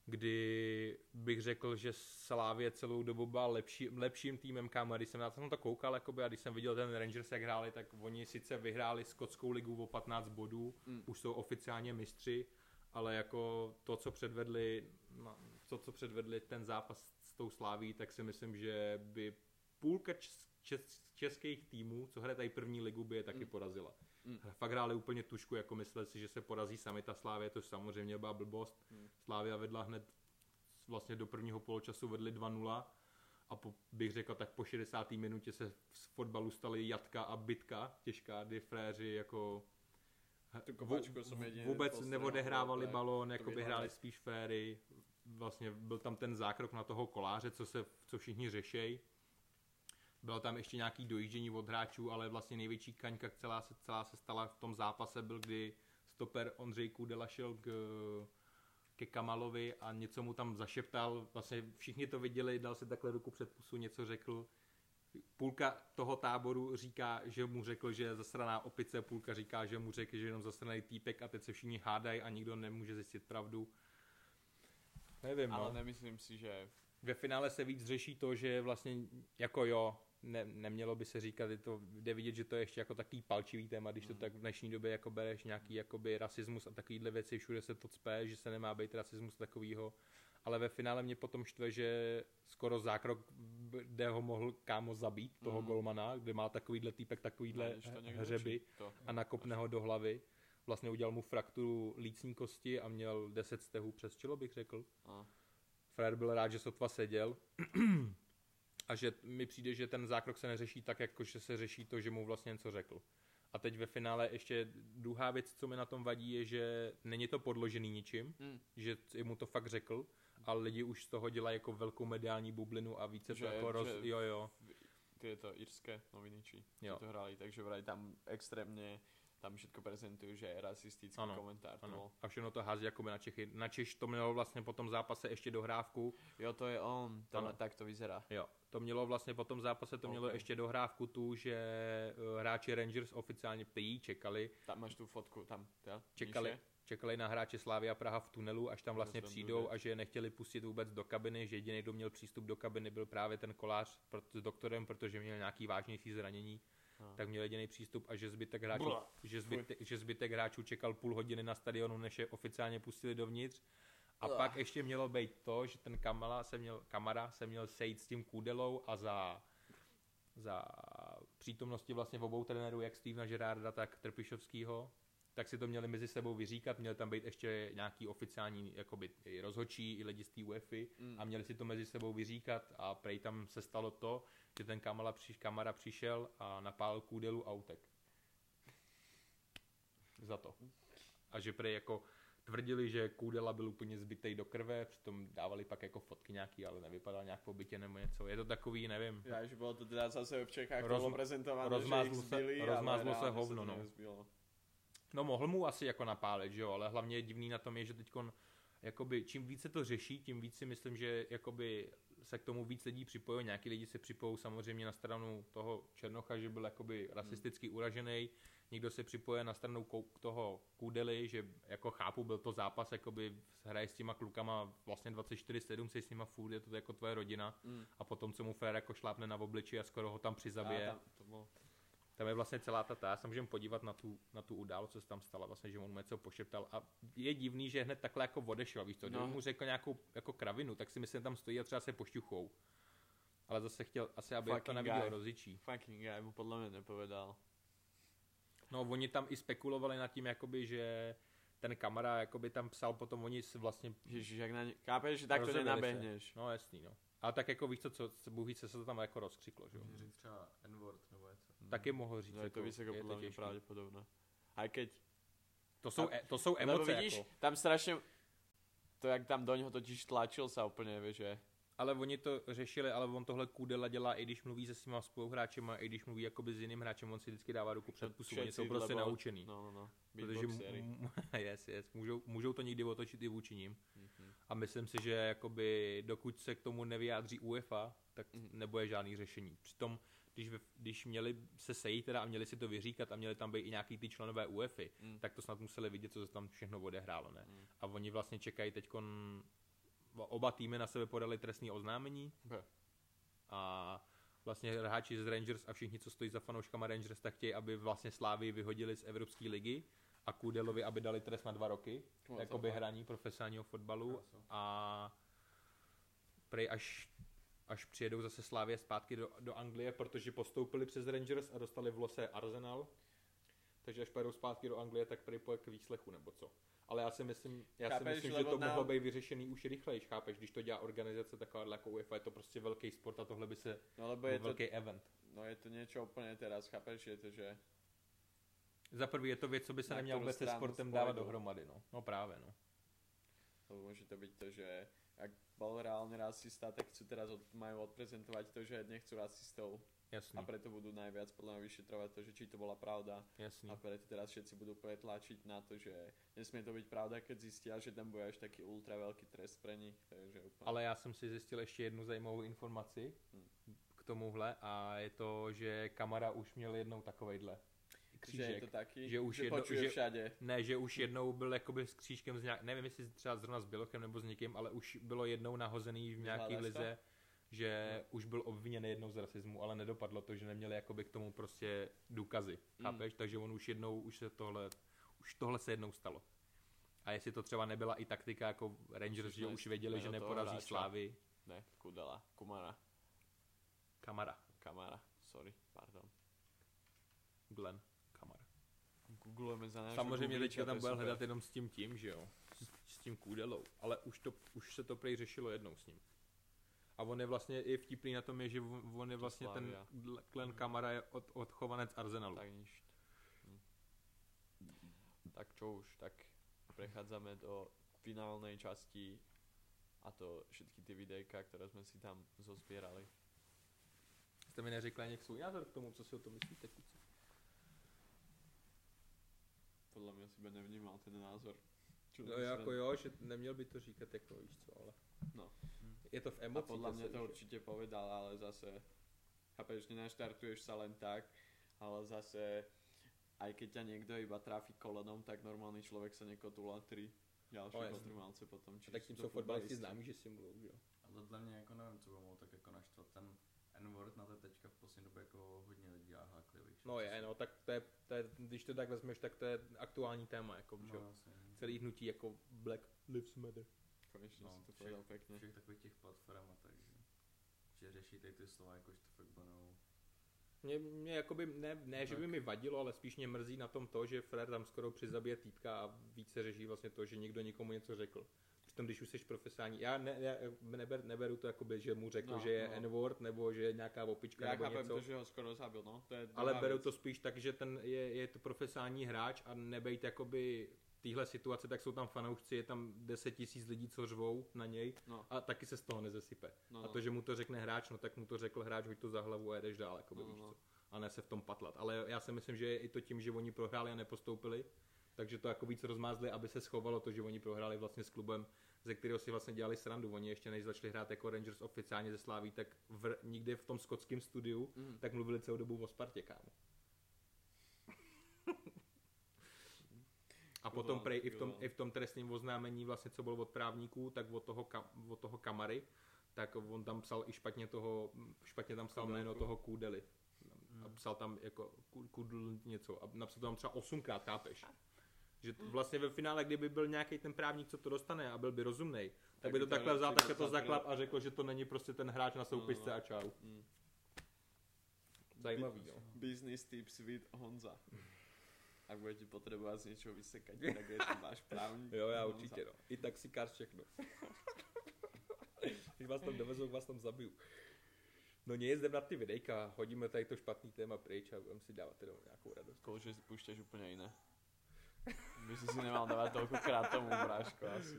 kdy bych řekl, že Slávě celou dobu byla lepší, lepším týmem, kam když jsem na to koukal, jakoby, a když jsem viděl ten Rangers, jak hráli, tak oni sice vyhráli skotskou ligu o 15 bodů, mm. už jsou oficiálně mistři, ale jako to, co předvedli, no, to, co předvedli ten zápas s tou Sláví, tak si myslím, že by půlka čes, českých týmů, co hraje tady první ligu, by je taky mm. porazila. Mm. Fakt hráli úplně tušku, jako mysleli si, že se porazí sami ta Slávě, to samozřejmě byla blbost. Mm. Slávia vedla hned vlastně do prvního poločasu vedli 2-0 a po, bych řekl, tak po 60. minutě se z fotbalu staly jatka a bitka těžká, kdy fréři jako vůbec neodehrávali balón, jako by hráli spíš féry, vlastně byl tam ten zákrok na toho koláře, co, se, co všichni řešejí. Bylo tam ještě nějaký dojíždění od hráčů, ale vlastně největší kaňka celá se, celá se stala v tom zápase byl, kdy stoper Ondřej Kudela šel k, ke Kamalovi a něco mu tam zašeptal. Vlastně všichni to viděli, dal si takhle ruku před pusu, něco řekl. Půlka toho táboru říká, že mu řekl, že je zasraná opice, půlka říká, že mu řekl, že je jenom zasraný týpek a teď se všichni hádají a nikdo nemůže zjistit pravdu. Nevím, Ale no. nemyslím si, že... Ve finále se víc řeší to, že vlastně jako jo, ne, nemělo by se říkat, je to, jde vidět, že to je ještě jako takový palčivý téma, když to hmm. tak v dnešní době jako bereš nějaký jakoby rasismus a takovýhle věci, všude se to cpe, že se nemá být rasismus takovýho, ale ve finále mě potom štve, že skoro zákrok, kde ho mohl kámo zabít, toho mm. golmana, kde má takovýhle týpek, takovýhle ne, hřeby a nakopne ho do hlavy vlastně udělal mu frakturu lícní kosti a měl 10 stehů přes čelo, bych řekl. A. Frér byl rád, že sotva seděl. a že mi přijde, že ten zákrok se neřeší tak, jako že se řeší to, že mu vlastně něco řekl. A teď ve finále ještě druhá věc, co mi na tom vadí, je, že není to podložený ničím, Mm. že mu to fakt řekl, ale lidi už z toho dělají jako velkou mediální bublinu a více Že- to jako roz... že- Jo, jo. Tieto írske noviny, či Jo. to hrali, takže vraj tam extrémne tam všetko prezentujú, že je rasistický Ano, komentár. Ano. A všechno to hází jakoby na Čechy. Na Češ to mělo vlastně po tom zápase ještě dohrávku. Jo, to je on, to Ano. tak to vyzerá. Jo, to mělo vlastně po tom zápase, to mělo Ok. ještě dohrávku tu, že eh, hráči Rangers oficiálně prý čekali, Tam máš tu fotku, tam, ja, čekali, čekali na hráče Slávia Praha v tunelu, až tam vlastně přijdou a že je nechtěli pustit vůbec do kabiny, že jediný, kdo měl přístup do kabiny, byl právě ten kolář s doktorem, protože měl nějaký vážnější zranění, No. tak měl jediný přístup a že zbytek hráčů, že zbytek, že zbytek hráčů čekal půl hodiny na stadionu, než je oficiálně pustili dovnitř. A Blah. pak ještě mělo být to, že ten Kamala se měl, Kamara se měl sejít s tím Kůdelou a za, za přítomnosti vlastně obou trenérů, jak Stevena Gerarda, tak Trpišovského, tak si to měli mezi sebou vyříkat, měli tam být ještě nějaký oficiální jakoby, i rozhodčí, i lidi z té UEFI Mm. a měli si to mezi sebou vyříkat a prej tam se stalo to, že ten Kamala při, Kamara přišel a napálil Kůdelu a utek. Za to. A že prej jako tvrdili, že Kůdela byl úplně zbytej do krve, přitom dávali pak jako fotky nějaký, ale nevypadal nějak po bytě nebo něco. Je to takový, nevím. Ja, že bolo to teda zase v Čechách Roz- bolo prezentované, rozmázlo že se- zbili, rozmázlo se hovno, to no. nezbylo. No mohl mu asi jako napálit, že jo, ale hlavně divný na tom je, že teďkon jakoby, čím více to řeší, tím víc si myslím, že jakoby se k tomu víc lidí připojí. Nějaký lidi se připojí samozřejmě na stranu toho Černocha, že byl jakoby rasisticky uražený. Někdo se připoje na stranu kou- toho Kudely, že jako chápu, byl to zápas, jakoby hraje s těma klukama vlastně 24-7, se s nima furt, je to jako tvoje rodina. Mm. A potom co mu Fér jako šlápne na obliči a skoro ho tam přizabije. A tam, to bolo. Tam je vlastně celá ta ta, já se můžeme podívat na tu, na tu událost, co se tam stala, vlastně, že on mu něco pošeptal a je divný, že hned takhle jako odešel, víš to, kdyby No. mu řekl nějakou jako kravinu, tak si myslím, tam stojí a třeba se pošťuchou. Ale zase chtěl asi, aby to Fucking na video guy. rozličí. Fucking guy mu podľa mňa nepovedal. No, oni tam i spekulovali nad tím, jakoby, že ten kamera, jakoby tam psal potom, oni vlastně, Ježiš, jak na ne... Chápeš, že takto Rozhodili nenabehneš. no jasný, no. Ale tak jako víš co, co, co Bůh ví, co se to tam jako rozkřiklo, že jo. Může říct třeba N-word nebo. Taky mohl říct, No je to jako, to podľa mňa těžký. pravdepodobné. Aj keď... To jsou, e, to jsou Lebo emoce, vidíš, jako. tam strašne... To, jak tam do něho totiž tlačil sa úplne, vieš, že... Ale oni to řešili, ale on tohle Kudela dělá, i když mluví se svýma spoluhráčema, i když mluví jakoby s jiným hráčem, on si vždycky dává ruku před pusu, oni jsou prostě lebo- naučený. No, no, no. protože m- yes, yes, můžou, můžou to někdy otočit i vůči ním. Mhm. A myslím si, že jakoby dokud se k tomu nevyjádří UEFA, tak Mhm. nebude žádný řešení. Přitom, když, když měli se sejít teda a měli si to vyříkat a měli tam být i nějaký ty členové UEFI, Mm. tak to snad museli vidět, co se tam všechno odehrálo, ne? Mm. A oni vlastně čekají teďkon, oba týmy na sebe podali trestní oznámení, Be. a vlastně hráči z Rangers a všichni, co stojí za fanouškama Rangers, tak chtějí, aby vlastně Slávy vyhodili z Evropské ligy a Kudelovi, aby dali trest na dva roky, the jakoby fuck? hraní profesionálního fotbalu Krása. a prej až, až přijedou zase Slávě zpátky do, do Anglie, protože postoupili přes Rangers a dostali v lose Arsenal, takže až pojedou zpátky do Anglie, tak pojede k výslechu nebo co. Ale já si myslím, já si Chápeš, myslím že to mohlo být vyřešený už rychleji, chápeš, když to dělá organizace taková jako UEFA, je to prostě velký sport a tohle by se No lebo je to, velký event. no je to niečo úplne teraz, chápeš, je to, že Za prvý je to věc, co by se kterou vůbec se sportem spojenou. dávat dohromady, no. No právě, no. lebo môže to byť to, že ak bol reálny rasista, tak chcú teraz od, majú odprezentovať to, že nechcú rasistov Jasný, a preto budú najviac podľa mňa vyšetrovať to, že či to bola pravda jasný. a preto teraz všetci budú úplne tlačiť na to, že nesmie to byť pravda, keď zistia, že tam bude až taký ultra veľký trest pre nich, takže úplne. Ale já jsem si zjistil ještě jednu zajímavou informaci Hm. k tomuhle a je to, že Kamara už měl jednou takovejhle že je křížek. to taký, že už že jedno- že- všade. Ne, že už jednou byl jakoby s křížkem, z nějak, nevím jestli třeba zrovna s Bělochem nebo s někým, ale už bylo jednou nahozený v nějaký lize, že už byl obviněný jednou z rasismu, ale nedopadlo to, že neměli jakoby k tomu prostě důkazy, Mm. chápeš? Takže on už jednou, už se tohle, už tohle se jednou stalo. A jestli to třeba nebyla i taktika jako Rangers, že už věděli, že toho neporazí. Slávy, Ne, Kudela, Kumara, Kamara, Kamara, sorry, pardon. Glenn. Googlujeme za náš Samozřejmě teďka tam bude hledat jenom s tím tím, že jo, s, s tím kůdelou, ale už, to, už se to prej řešilo jednou s ním. A on je vlastně i vtipný na tom je, že on je vlastně ten Slavia. Glenn Kamara je od, odchovanec Arsenalu. Tak nič. tak čo už, tak prechádzame do finálnej časti a to všetky ty videjka, které jsme si tam zozbierali. Jste mi neřekli ani svůj názor k tomu, co si o tom myslíte, kluci. Podle mě si by nevnímal ten názor. Čo No si jako jo, že neměl by to říkat jako víš co, ale No. je to v A emocích. podľa zase, mňa to že? určite povedal, ale zase, chápeš, nenaštartuješ sa len tak, ale zase, aj keď ťa niekto iba tráfi kolenom, tak normálny človek sa nekotulá tri No, ďalšie jasně. potrvalce potom. A tak tím to jsou fotbalisti známí, že simulují, že jo. Ale dle mě jako nevím, co by mohlo tak jako naštvat. Ten N-word na to teďka v poslední době jako hodně lidí a háklivých. No je, no, tak to je, to je, když to tak vezmeš, tak to je aktuální téma, jako, No, jasně. Celý hnutí jako Black Lives Matter. Konečne No, to všech- pekne. Všech takových těch platform a tak, že, že řeší tady ty slova, jakož to fakt banou. Mě, mě jakoby, ne, ne že by mi vadilo, ale spíš mě mrzí na tom to, že Fred tam skoro přizabije týpka a více řeší vlastně to, že někdo někomu něco řekl. Přitom, když už jsi profesionální, já ne, já neber, neberu to jakoby, že mu řekl, No, že je no. N-word, nebo že je nějaká opička, Ja nebo chápem něco. to, že ho skoro zabil, no. To je Ale beru vec. to spíš tak, že ten je, je to profesionální hráč a nebejt jakoby téhle situace, tak jsou tam fanoušci, je tam 10 tisíc lidí, co řvou na něj No, a taky se z toho nezesype. no, A no. to, že mu to řekne hráč, no tak mu to řekl hráč, hoď to za hlavu a jedeš dál, jakoby, No, víš no. co. A ne se v tom patlat. Ale já si myslím, že je i to tím, že oni prohráli a nepostoupili, takže to jako víc rozmázli, aby se schovalo to, že oni prohráli vlastně s klubem, ze kterého si vlastně dělali srandu. Oni ještě než začali hrát jako Rangers oficiálně ze Sláví, tak v, nikdy v tom skotském studiu, Mhm. tak mluvili celou dobu o Spartě, kámo. A potom prej i v, tom, i v tom trestním oznámení, vlastně, co bylo od právníků, tak od toho, ka, od toho kamary, tak on tam psal i špatně toho, špatně tam psal Kudelku. jméno toho Kůdely. A Hmm. psal tam jako Ku- Kudl něco a napsal tam třeba osmkrát, chápeš? Že vlastně ve finále, kdyby byl nějaký ten právník, co to dostane a byl by rozumný, tak, Tak by to takhle vzal, radši tak to zaklap a řekl, že to není prostě ten hráč na soupisce no. a čau. Mm. Zajímavý, no. Business tips with Honza. Ak budete potrebovať z niečoho vysekať, tak je to váš právník. Jo, já Honza. určitě, no. I taxikář všechno. Když vás tam dovezou, vás tam zabiju. No nic, jdem na ty videjka, hodíme tady to špatný téma pryč a budeme si dávat jenom nějakou radost. Skôr, že si púšťaš úplne iné. By si si nemal dávať toľkokrát tomu, bráško, asi.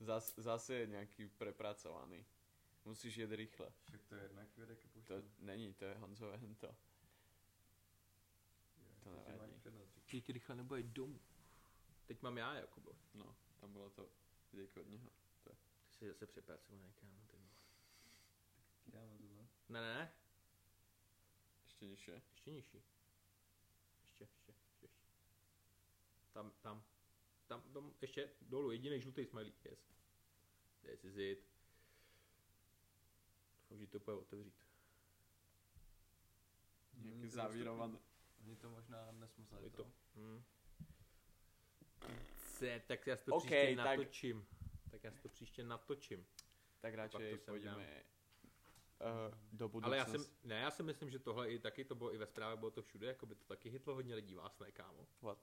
Zas, zase je nejaký prepracovaný. Musíš jet rýchle. Však to je jedna chvíle, jak je To není, to je Honzové hento. to nevadí. Ti rychle nebo domů. Teď mám já, Jakubo. No, tam bolo to videjko od něho. Ty jsi zase přepracovaný, kámo. Ty. vole. Dáme tohle. Ne, ne, ne, Ešte nižšie. ještě nižší. Ještě, ještě, ještě, ještě. Tam, tam, tam, tam, ještě dolů, jediný žlutý smiley, yes. This is it. Doufám, že to bude otevřít. Nejaký Není to zavírovaný. Oni to možná Je to. to. Hmm. Ce, tak já si to OK, příště tak- natočím. Tak já si to příště natočím. Tak sem pôjdeme uh, do budúcnosti. Ale já si, ne, já si myslím, že tohle i taky, to bylo i ve zprávě, bylo to všude, jako by to taky hitlo hodně lidí vás, ne kámo. What?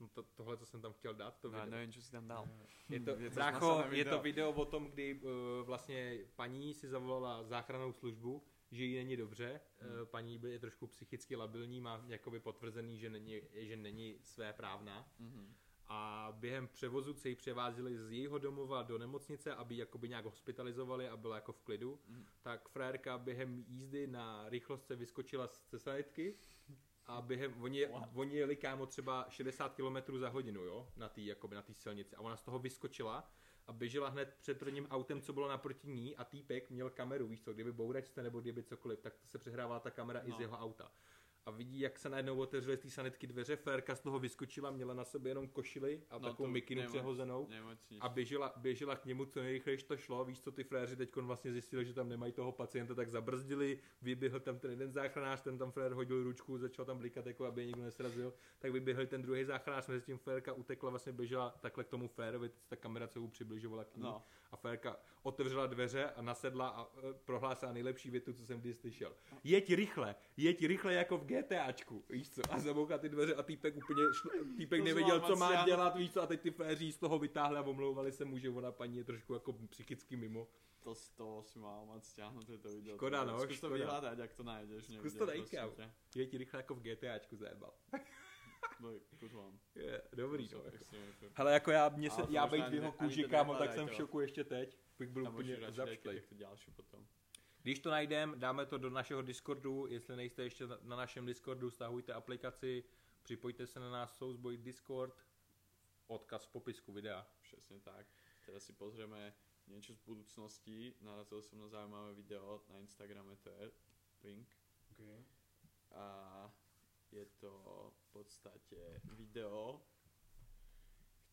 No to, tohle, co jsem tam chtěl dát, to No, já video. neviem, čo si tam dal. Je to, Je to brácho, je to video. o tom, kdy uh, vlastně paní si zavolala záchrannou službu, že jí není dobře, Hmm. uh, paní by- je trošku psychicky labilní, má jakoby potvrzený, že není, že není své právná. Mhm. a během převozu se ji převázili z jejího domova do nemocnice, aby ji jakoby nějak hospitalizovali a byla jako v klidu, Mhm. tak frérka během jízdy na rychlost se vyskočila z cesanitky a během, oni, What? oni jeli kámo třeba 60 km za hodinu, jo, na té jakoby na té silnici a ona z toho vyskočila a běžela hned před prvním autem, co bylo naproti ní a týpek měl kameru, víš co, kdyby bouračce nebo kdyby cokoliv, tak se přehrávala ta kamera no. i z No. jeho auta a vidí, jak se najednou otevřely z té sanitky dveře, Férka z toho vyskočila, měla na sobě jenom košili a No takovou mikinu nemoc- přehozenou Nemocnič. a běžela, běžela k němu co nejrychleji to šlo. Víš co, ty fréři teď vlastně zjistili, že tam nemají toho pacienta, tak zabrzdili, vyběhl tam ten jeden záchranář, ten tam frér hodil ručku, začal tam blikat, jako aby je nikdo nesrazil, tak vyběhl ten druhý záchranář, mezi tím Férka utekla, vlastně běžela takhle k tomu Férovi, ta kamera se mu přibližovala k ní. No. A Férka otevřela dveře a nasedla a e, prohlásila nejlepší větu, co jsem kdy slyšel. Jeď rychle, jeď rychle jako v GTAčku, víš co? A zamouká ty dveře a týpek úplně, šl, týpek To nevěděl, co má dělat, víš co? A teď ty féří z toho vytáhli a omlouvali se mu, že ona paní je trošku jako psychicky mimo. To z toho si mal mať stiahnuté to video. Škoda, no, to škoda. vyhľadať, ak to nájdeš niekde. Zkus to najít, prosím kámo. ťa. Jeď rychle jako v GTAčku zajebal. No. Je, dobrý, To no. extrémně fair. Hele, jako já, mě se, Ale já být v jeho kůži, to kámo, tak jsem v to. šoku ještě teď. Bych byl úplně dejte zapštlej. ty další potom. Když to najdem, dáme to do našeho Discordu, jestli nejste ještě na, na našem Discordu, stahujte aplikaci, připojte se na nás Soulsboy Discord, odkaz v popisku videa. Přesně tak. Teraz si pozrieme niečo z budúcnosti. Narazil som na zaujímavé video na Instagrame, to je link. Okay. A je to v podstate video,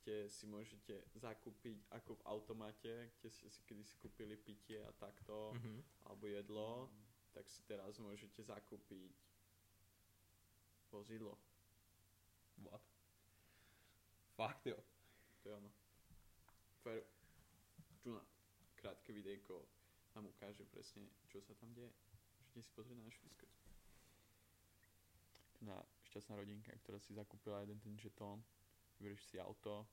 kde si môžete zakúpiť ako v automate, kde ste si kedysi kúpili pitie a takto, Mhm. alebo jedlo, tak si teraz môžete zakúpiť vozidlo. What? Fakt jo. To je ono. Fer, tu na krátke videjko nám ukáže presne, čo sa tam deje. Môžete si pozrieť na našu Discord. Na šťastná rodinka, ktorá si zakúpila jeden ten žetón, vyberieš si auto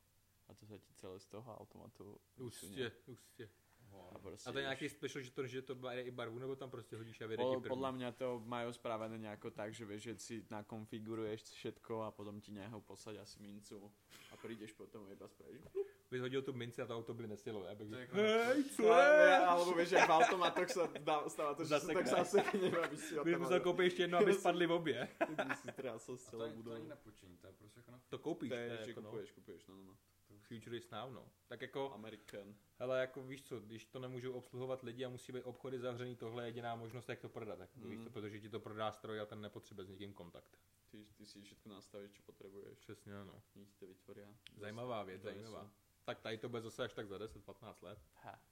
a to sa ti celé z toho automatu Ústě, ústě. A, proste A to je nějaký special, že to, že to je i barvu, nebo tam prostě hodíš a vyjde Po, ti první? podľa mňa to majú spravené nejako tak, že vieš, že si nakonfiguruješ všetko a potom ti neho posadia si mincu a prídeš potom iba spravíš. Bys hodil tu minci a to auto by nesjelo, já bych řekl, jako- hej, co Ale, je? alebo vieš, že v automatoch sa dá, stáva to, že Zase sa tak zasekne, aby si ho Bych tam... musel koupit ještě jedno, aby spadly v obě. Ty si A to, celou není na půjčení, to je prostě jako na To koupíš, To je, že jako no, kupuješ, kupuješ, no, no, no. future is now, no. Tak jako, American. hele, jako víš co, když to nemůžou obsluhovat lidi a musí být obchody zavřený, tohle je jediná možnost, jak to prodat, tak Mhm. víš to, protože ti to prodá stroj a ten nepotřebuje s někým kontakt. Ty, ty si všetko nastavíš, čo potrebuješ. Přesně, no. Ti to vytvoria. Zajímavá věc, zajímavá. Tak tady to bude zase až tak za 10-15 let. Ha.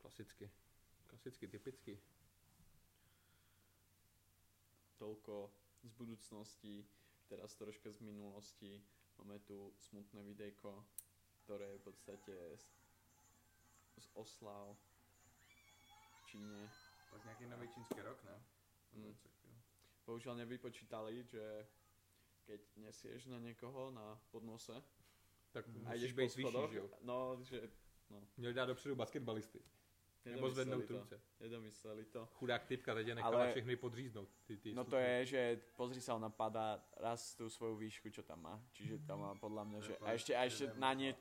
Klasicky. Klasicky, typicky. Toľko z budúcnosti, teraz troška z minulosti. Máme tu smutné videjko, ktoré je v podstate z, z oslav v Číne. Pak nějaký nový čínský rok, ne? Mm. Bohužiaľ nevypočítali, že keď nesieš na niekoho na podnose Tak a musíš ideš být vyšší, že jo? no, že Měli dát dopředu basketbalisty. Nebo zvednout ruce. Nedomysleli to. Chudák typka teď je nechala Ale- všechny podříznout. Ty, ty No to je, že pozri sa, ona padá raz tú svoju výšku, čo tam má. Čiže tam má podľa mňa, že... A ešte, a ešte na nie...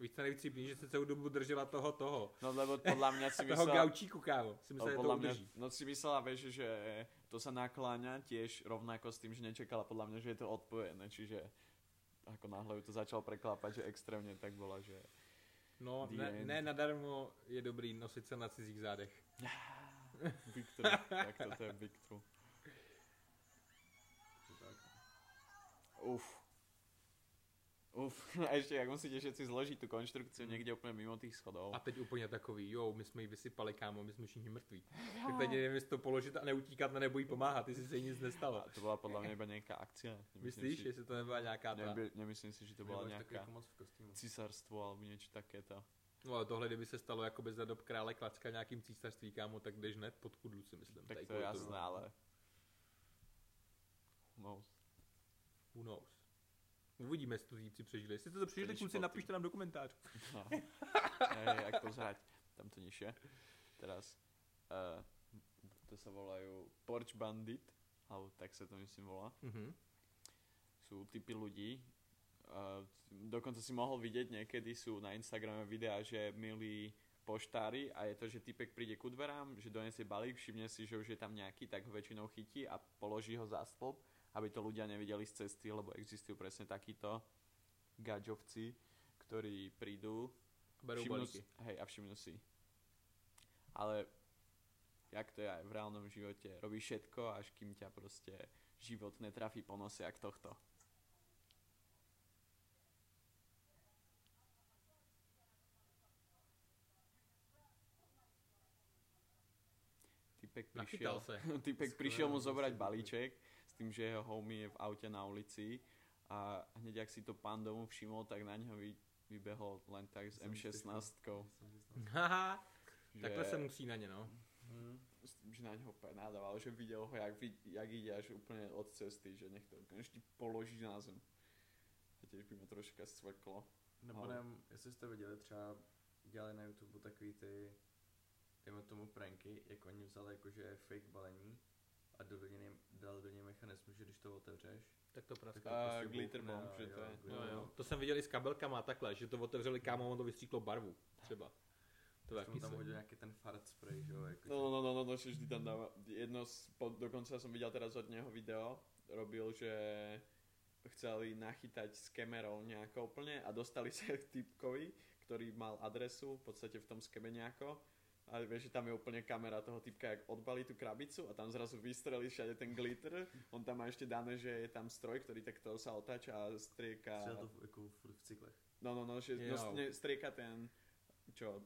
Víš, co nejvíc že se celou dobu držela toho, toho. No lebo podľa mňa si Toho myslela... gaučíku, kámo. Si No, myslel, že to mňa, udrží. no si myslela, vieš, že to sa nakláňa tiež rovnako s tým, že nečakala podľa mňa, že je to odpojené, čiže ako náhle to začal preklápať, že extrémne tak bola, že No, The ne, end. ne nadarmo je dobrý nosit se na cizích zádech. big true, tak toto je big true. To. Uf. Uf, a ešte, jak musíte všetci zložiť tú konštrukciu niekde úplne mimo tých schodov. A teď úplně takový, jo, my jsme ji vysypali, kámo, my jsme všichni mrtví. Tak teď nevím, jestli to položit a neutíkat, nebo jí pomáhat, ty si se jí nic nestalo. A to bola podľa mňa iba akcia. Nemyslím Myslíš, si, jestli to nebyla nějaká ta... neby, nemyslím si, že to takový nejaká jako moc v kostýmu. císarstvo alebo niečo takéto. No ale tohle, kdyby se stalo jako by za dob krále Klacka nějakým císařství, kámo, tak jdeš hned pod kudlu, si myslím. Tak to je jasné, ale... Who knows? Who knows? Uvidíme, jestli to zítři přežili. Jestli jste to přežili, kluci, napište nám do komentářů. No. Jak pozerať tamto nižšie. Teraz uh, to sa volajú Porch Bandit, alebo tak sa to myslím volá. Mhm. Sú typy ľudí. Uh, dokonca si mohol vidieť niekedy sú na Instagrame videá, že milí poštári a je to, že typek príde ku dverám, že donesie balík, všimne si, že už je tam nejaký, tak ho väčšinou chytí a položí ho za stĺp, aby to ľudia nevideli z cesty, lebo existujú presne takíto gadžovci, ktorí prídu Berou všimnú si, hej, a všimnú si. Ale jak to je aj v reálnom živote, robí všetko, až kým ťa proste život netrafí po nose jak tohto. Typek prišiel, typek prišiel mu zobrať balíček s tým, že jeho homie je v aute na ulici a hneď ak si to pán domu všimol, tak na ňo vy, vybehol len tak s Jsem si M16. Haha, takhle se musí na ně, no. Hm, s tým, že na ňo úplne nadával, že videl ho, jak, jak ide až úplne od cesty, že nech to konečne položí na zem. A tiež by ma troška scvrklo. Nebo Ale- nevím, jestli jste viděli třeba, dělali na YouTube takový ty, dejme tomu pranky, jak oni vzali jakože fake balení a dali do něj, dali do něj mechanismus, že když to otevřeš, Tak to praská. A prostě glitter bomb, že jo, to je. Jo, jo. bomb. To jsem viděl i s kabelkama takhle, že to otevřeli kámo, a on to vystříklo barvu. Třeba. To taky tam se. hodil nějaký ten fart spray, že jo, jako No, no, no, no, no, že vždy tam dáva. Jedno, z, po, dokonca som videl teraz od neho video, robil, že chceli nachytať s kamerou nejako úplne a dostali sa k typkovi, ktorý mal adresu v podstate v tom skeme nejako. A vieš, že tam je úplne kamera toho typka, jak odbalí tú krabicu a tam zrazu vystrelí všade ten glitter. On tam má ešte dané, že je tam stroj, ktorý takto sa otáča a strieka. Střílel to v- jako v cyklech. No, no, no, že no, ne, strieka ten, čo,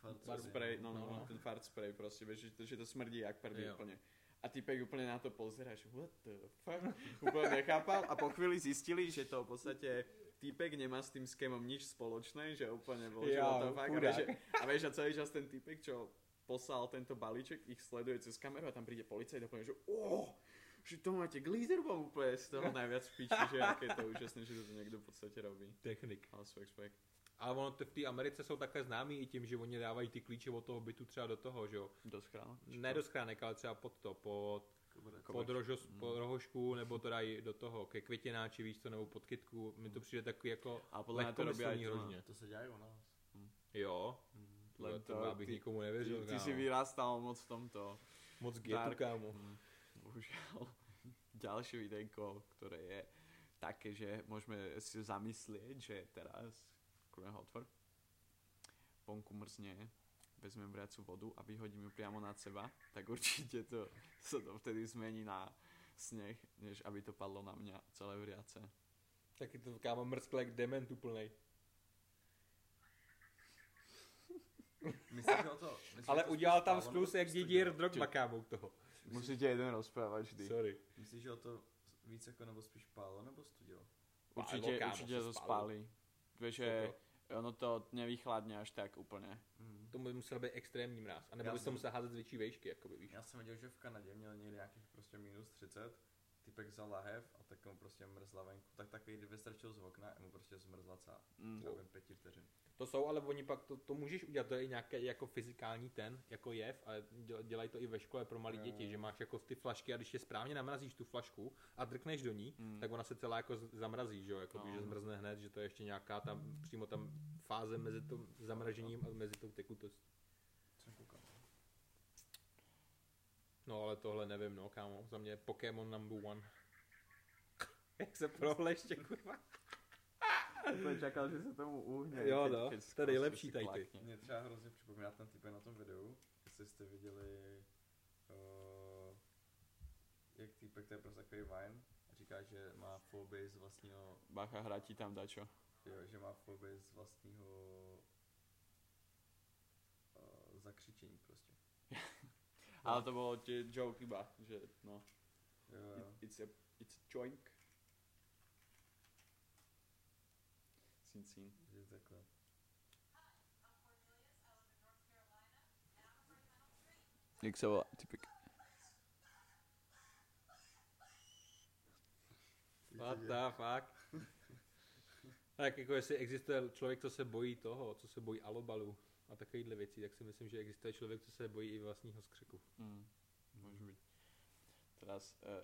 Fart Fart spray, no, no, No, ten fart spray prostě, vieš, že, to- že to smrdí jak prvý Jo. úplně. A typek úplně na to pozerá, že what the fuck, úplně nechápal a po chvíli zistili, že to v podstatě týpek nemá s tým skémom nič spoločné, že úplně bol, že what the fuck. A vieš, že, a vieš, a celý čas ten týpek, čo poslal tento balíček, ich sleduje cez kameru a tam príde policajt a povie, že oh, že to máte glitter bomb úplně z toho najviac v piči, že aké je to úžasné, že to někdo v podstatě robí. Technik. Ale swag, swag. Ale ono to v té Americe jsou takhle známí i tím, že oni dávají ty klíče od toho bytu třeba do toho, že jo. Do schránek? Ne do schránek, ale třeba pod to, pod. Pod, rožos, Mm. pod rohošku, nebo to dají do toho ke květináči, víš to, nebo pod kytku. Mi to přijde takový jako A podle mě to robí hrozně. To se dělají u nás. Jo, Mm. to, Len to, to abych ty- nikomu nevěřil, Ty, ty kámo. si vyrástal moc v tomto. Moc getu, Dark. kámo. Mm, bohužiaľ. Ďalšie videjko, ktoré je také, že môžeme si zamyslieť, že teraz, ho otvor, vonku mrzne, vezmem vriacu vodu a vyhodím ju priamo nad seba, tak určite to sa to vtedy zmení na sneh, než aby to padlo na mňa celé vriace. Taky to kámo mrzkle jak dement úplnej. Myslíš, o to? Myslíš, Ale to udělal tam sklus jak Didier? Drogba, kámo, u toho. Musíte jeden rozprávať vždy. Sorry. Myslíš, že o to víc jako nebo spíš Pálo nebo kámo, určite se to spálí. Vieš, že ono to nevychladne až tak úplne. Mm. To by musel být extrémní mráz. A nebo bys to jsem- musel házet z větší vejšky, jakoby, víš. Já jsem viděl, že v Kanadě měl někdy nějakých prostě minus 30, typek vzal lahev a tak mu prostě mrzla venku. Tak takový, kdyby strčil z okna a mu prostě zmrzla celá. Mm. Třeba během pěti vteřin. To jsou, ale oni pak, to, to můžeš udělat, to je i nějaký jako fyzikální ten, jako jev, a děl- dělají to i ve škole pro malé děti, že máš jako ty flašky a když je správně namrazíš tu flašku a drkneš do ní, Mm. tak ona se celá jako zamrazí, že jo, jako No. že zmrzne hned, že to je ještě nějaká tam, přímo tam fáze mezi tím zamražením a mezi tou tekutostí. Jsem koukal. No ale tohle nevím, no kámo, za mě Pokémon number one. Jak se prohleště, kurva. Jsem čakal, že se tomu uhne. Jo, no, to je nejlepší tady ty. Mě třeba hrozně připomíná ten typ na tom videu, jestli jste viděli, uh, jak týpek, to je prostě takový Vine, a říká, že má fobii z vlastního, Bacha, hrá ti tam dačo. jo, že má fobii z vlastního uh, zakřičení prostě. Ale to tie joke iba, že no. Jo, jo. It, it's a, it's a joke. Sin, sin. Že takhle. Jak sa volá, typek? What the fuck? Tak jako jestli existuje člověk, co se bojí toho, co se bojí alobalu a takovýhle věcí, tak si myslím, že existuje člověk, co se bojí i vlastního skřiku. Mm, môže byť. Teraz uh,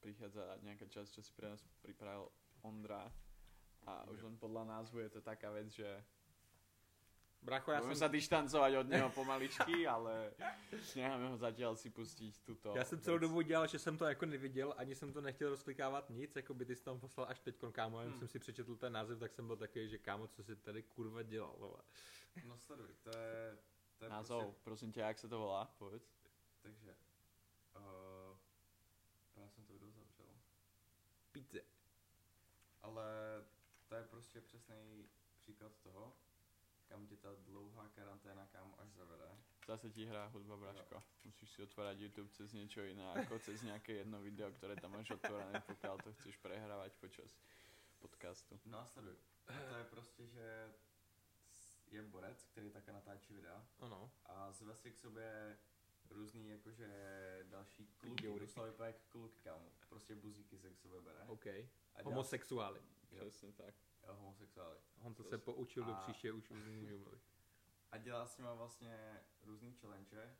prichádza nejaká časť, čo si pre nás pripravil Ondra. A už len podľa názvu je to taká vec, že Bracho, já jsem, sa dištancovať od neho pomaličky, ale necháme ho zatiaľ si pustiť tuto. já jsem celou dobu dělal, že jsem to jako neviděl, ani jsem to nechtěl rozklikávat nic, jako by ty jsi tam poslal až teď kámo, jenom Hmm. jsem si přečetl ten název, tak jsem byl takový, že kámo, co si tady kurva dělal, vole. No sleduj, to je, to je Názov, prostě, prosím tě, jak se to volá, povedz. takže, uh, já jsem to video zavřel. Píce. Ale to je prostě přesný příklad toho, kam tě ta dlouhá karanténa kam až zavede. Zase ti hrá hudba, Braško. Musíš si otvárať YouTube cez niečo iné, ako cez nejaké jedno video, ktoré tam máš otvorené, pokiaľ to chceš prehrávať počas podcastu. No a sleduj. A to je prostě, že je borec, který také natáčí videa Ano. a zve si k sobě různý jakože další kluky, doslova vypadá jak kluky, kámo. Prostě buzíky se k sobě bere. OK. A dělá, Homosexuály. Jo. Přesně tak. jo, homosexuály. On to se poučil do A- příště, už už můžu mluvit. A dělá s nima vlastně různý challenge,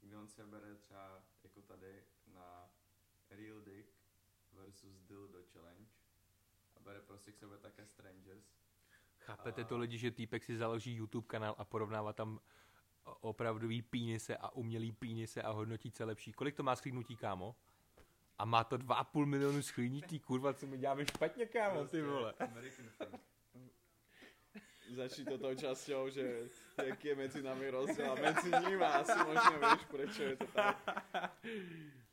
kde on se bere třeba jako tady na real dick versus Dildo Challenge. A bere prostě k sobě také Strangers. Chápete to lidi, že týpek si založí YouTube kanál a porovnává tam opravdový pínise a umělý pínise a hodnotí je lepší. Kolik to má schlídnutí, kámo? A má to 2,5 milionu schlídnutí, kurva, co my děláme špatně, kámo, ty vole. American Thing. Začni to tou časťou, že jaký je mezi nami rozdiel a mezi nimi asi možno vieš, prečo je to tak.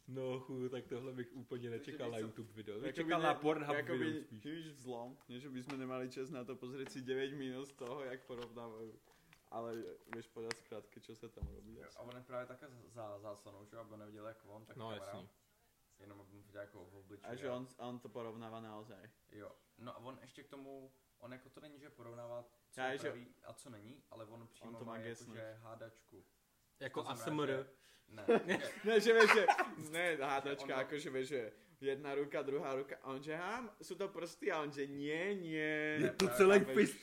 No chu, tak tohle bych úplně nečekal víš na co, YouTube video. Jakoby Čekal ne- na Pornhub jakoby video spíš. Nič v zlom, nie že by sme nemali čas na to pozrieť si 9 minút z toho, jak porovnávajú. Ale vieš povedať skrátke, čo sa tam robí. Jo, A on je právě také za, za zásanou, že aby neviděl jak on, tak No kamera. jasný. Jenom aby mu viděl jako v obličeji. A že on, on to porovnáva naozaj. Jo, no a on ještě k tomu, on jako to není, že porovnává, co Já, je že- pravý a co není, ale on přímo on to má má gesnout. jakože hádačku. Jako To ASMR. že- Ne, že- Ne, že vieš, že, ne, hádačka, Ono- akože vieš, že jedna ruka, druhá ruka, a on že, ha, sú to prsty, a on že, nie, nie. Je to celý že.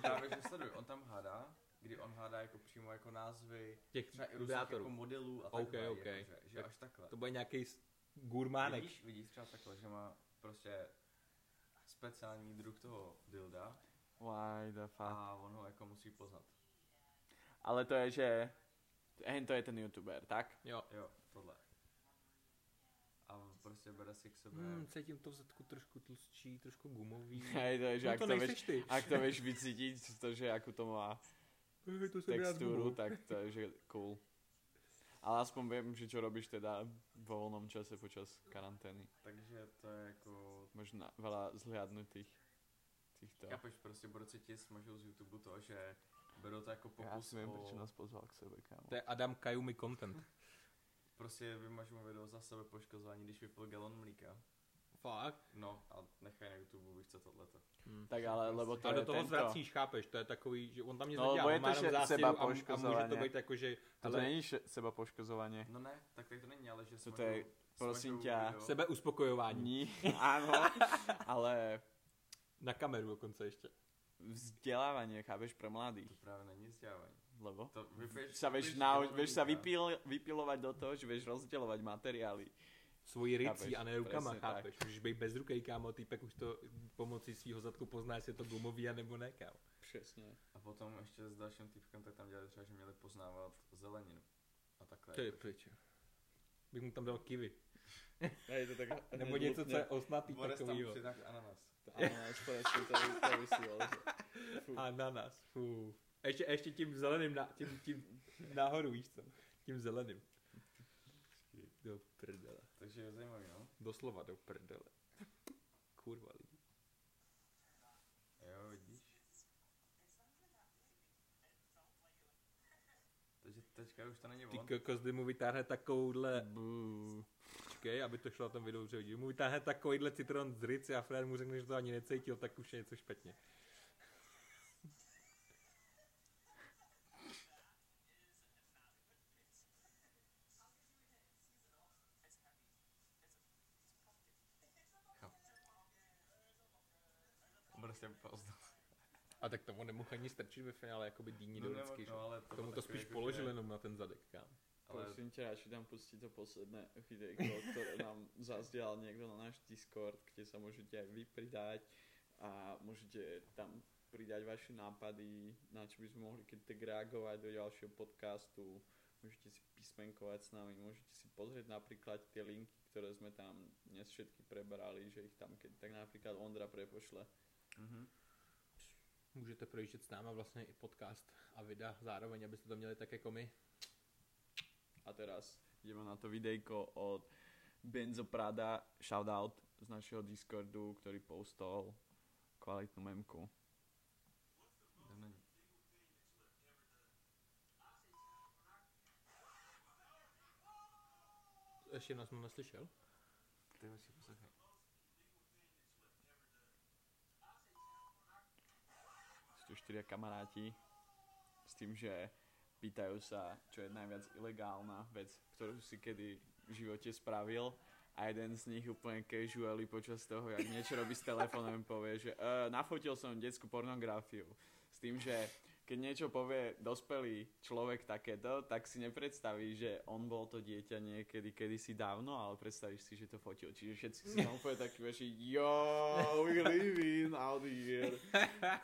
právě, že sleduj, on tam hádá, kdy on hádá jako přímo jako názvy, Těch třeba i různých vibrátorů. jako modelů a OK, takhle, OK. jakože, že Tak až takhle. To bude nějaký gurmánek. Vidíš, vidíš třeba takhle, že má prostě speciální druh toho dilda Why the fuck. a on ho jako musí poznat. Ale to je, že hen to je ten youtuber, tak? Jo. Jo, tohle. A prostě bere si k sobě. Hmm, cítím to v zadku trošku tlustší, trošku gumový. Hej, to je, že no ak to nejseš ty. ak to vieš vycítiť, to, že akú to má to gumou. tak to je, že cool. Ale aspoň viem, že čo robíš teda vo voľnom čase počas karantény. Takže to je jako... Možno veľa zhliadnutých týchto. Chápeš, prostě budou si ti smažou z YouTube to, že berou to jako Ja pokus si viem, o... prečo nás pozval k sebe, kámo. To je Adam Kajumi content. Prostě vymažu video za sebe poškozování, když vypil galon mlíka. Fakt? No a nechaj na YouTube, víš co tohleto. Hmm. Tak ale, lebo to A do toho tento. zvracíš, chápeš, to je takový, že on tam nic No, nedělá, bo je to zástěru seba a, a může to být jako, že To hele, není še- seba poškozovanie. No ne, tak tady to není, ale že To je, prosím ťa, sebe uspokojování. Ní, áno, ale Na kameru dokonce ještě. vzdelávanie, chápeš, pre To mladých. právě není vzdělávání. Lebo To vypiješ, sa vieš, galon vieš sa vypil, vypilovať do toho, že vieš rozdielovať materiály. Svojí Chápeš, ricí a ne rukama, presne tak. chápeš. Můžeš být bez ruky, kámo, týpek už to pomocí svého zadku pozná, jestli je to gumový a nebo ne, kámo. Přesně. A potom ještě s dalším týpkem, tak tam dělali třeba, že měli poznávat zeleninu. A takhle. To je pryč. Bych mu tam dal kivy. Hej, to tak Nebo něco, co je osnatý tam takovýho. přidáš ananas. Ananas, presne, to, to vysílal. Ananas, fú. Ještě, ještě tím zeleným, na, tím, tím nahoru, víš co? Tím zeleným. Do prdele. Takže je zajímavý, no. Doslova do prdele. Kurva lidi. Jo, vidíš. Takže teďka už to není Ty on. kokos, kdy mu vytáhne takovouhle, Bú. Počkej, aby to šlo na tom videu dobře vidět, mu vytáhne takovýhle citron z rici a Fred mu řekne, že to ani necítil, tak už je něco špatně. Prostě poznal. A tak tomu nemohl ani strčit ve finále, jakoby dýní No, do vždycky, no, ale to Tomu to spíš jako, položil že- jenom na ten zadek, kam. Ale Prosím ťa, radši tam pustí to posledné videjko, ktoré nám zazdial niekto na náš Discord, kde sa môžete aj vy pridať a môžete tam pridať vaše nápady, na čo by sme mohli keď tak reagovať do ďalšieho podcastu. Môžete si písmenkovať s nami, môžete si pozrieť napríklad tie linky, ktoré sme tam dnes všetky prebrali, že ich tam keď tak napríklad Ondra prepošle. Mhm. Můžete projíždět s náma vlastně i podcast a videa zároveň, abyste to měli tak jako my. A teraz ideme na to videjko od Benzo Prada, shoutout z našeho Discordu, ktorý postol kvalitnú memku. Ještě nás jsem neslyšel. Ty hoši poslouchej. Sú tu štyria kamaráti s tým, že pýtajú sa, čo je najviac ilegálna vec, ktorú si kedy v živote spravil a jeden z nich úplne casually počas toho, jak niečo robí s telefónom, povie, že uh, nafotil som detskú pornografiu s tým, že keď niečo povie dospelý človek takéto, tak si nepredstaví, že on bol to dieťa niekedy, kedysi dávno, ale predstavíš si, že to fotil. Čiže všetci si tam úplne takí vaši, yo, we living out here.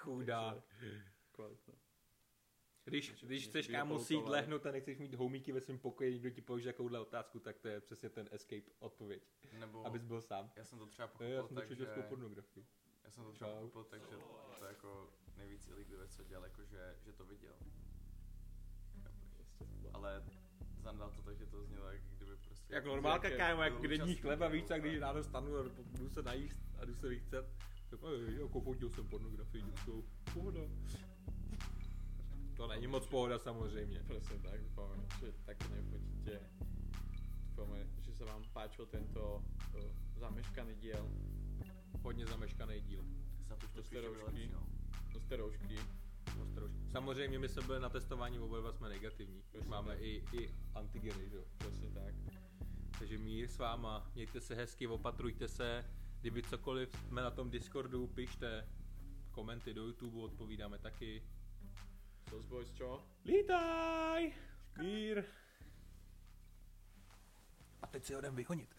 Chudák. Kvalitné. Když, když chceš kámo sít lehnout a nechceš mít homíky ve svém pokoji, někdo ti položí takovouhle otázku, tak to je přesně ten escape odpověď. Nebo Abys byl sám. já jsem to třeba Jo, já pochopil jsem tak, že... pornografii. Já jsem to třeba Čau. pochopil tak, že to jako nejvíc lidí, co dělal, jako že, že to viděl. Ale Zandal to tak, že to znělo, jak kdyby prostě... Jak normálka, kámo, jak denní účastník, chleba, jo, víš, tak když ráno stanu a jdu se najíst a jdu se vychcet, tak ej, jako fotil jsem pornografii dětskou. Pohoda. To není moc pohoda samozřejmě. Presne tak, dúfame, že takto nefotíte. Dúfame, že sa vám páčil tento uh, zameškaný diel Hodně zameškaný díl. No. do steroušky. Ostrož. Samozřejmě my jsme byli na testování, oba dva jsme negativní. Už Přesně máme tak. i, i antigeny, že jo. Presne tak. Takže mír s váma, mějte se hezky, opatrujte se. Kdyby cokoliv jsme na tom Discordu, pište komenty do YouTube, odpovídáme taky. Sos boys, čo? Lítaj! Mír! A teď si ho jdem vyhonit.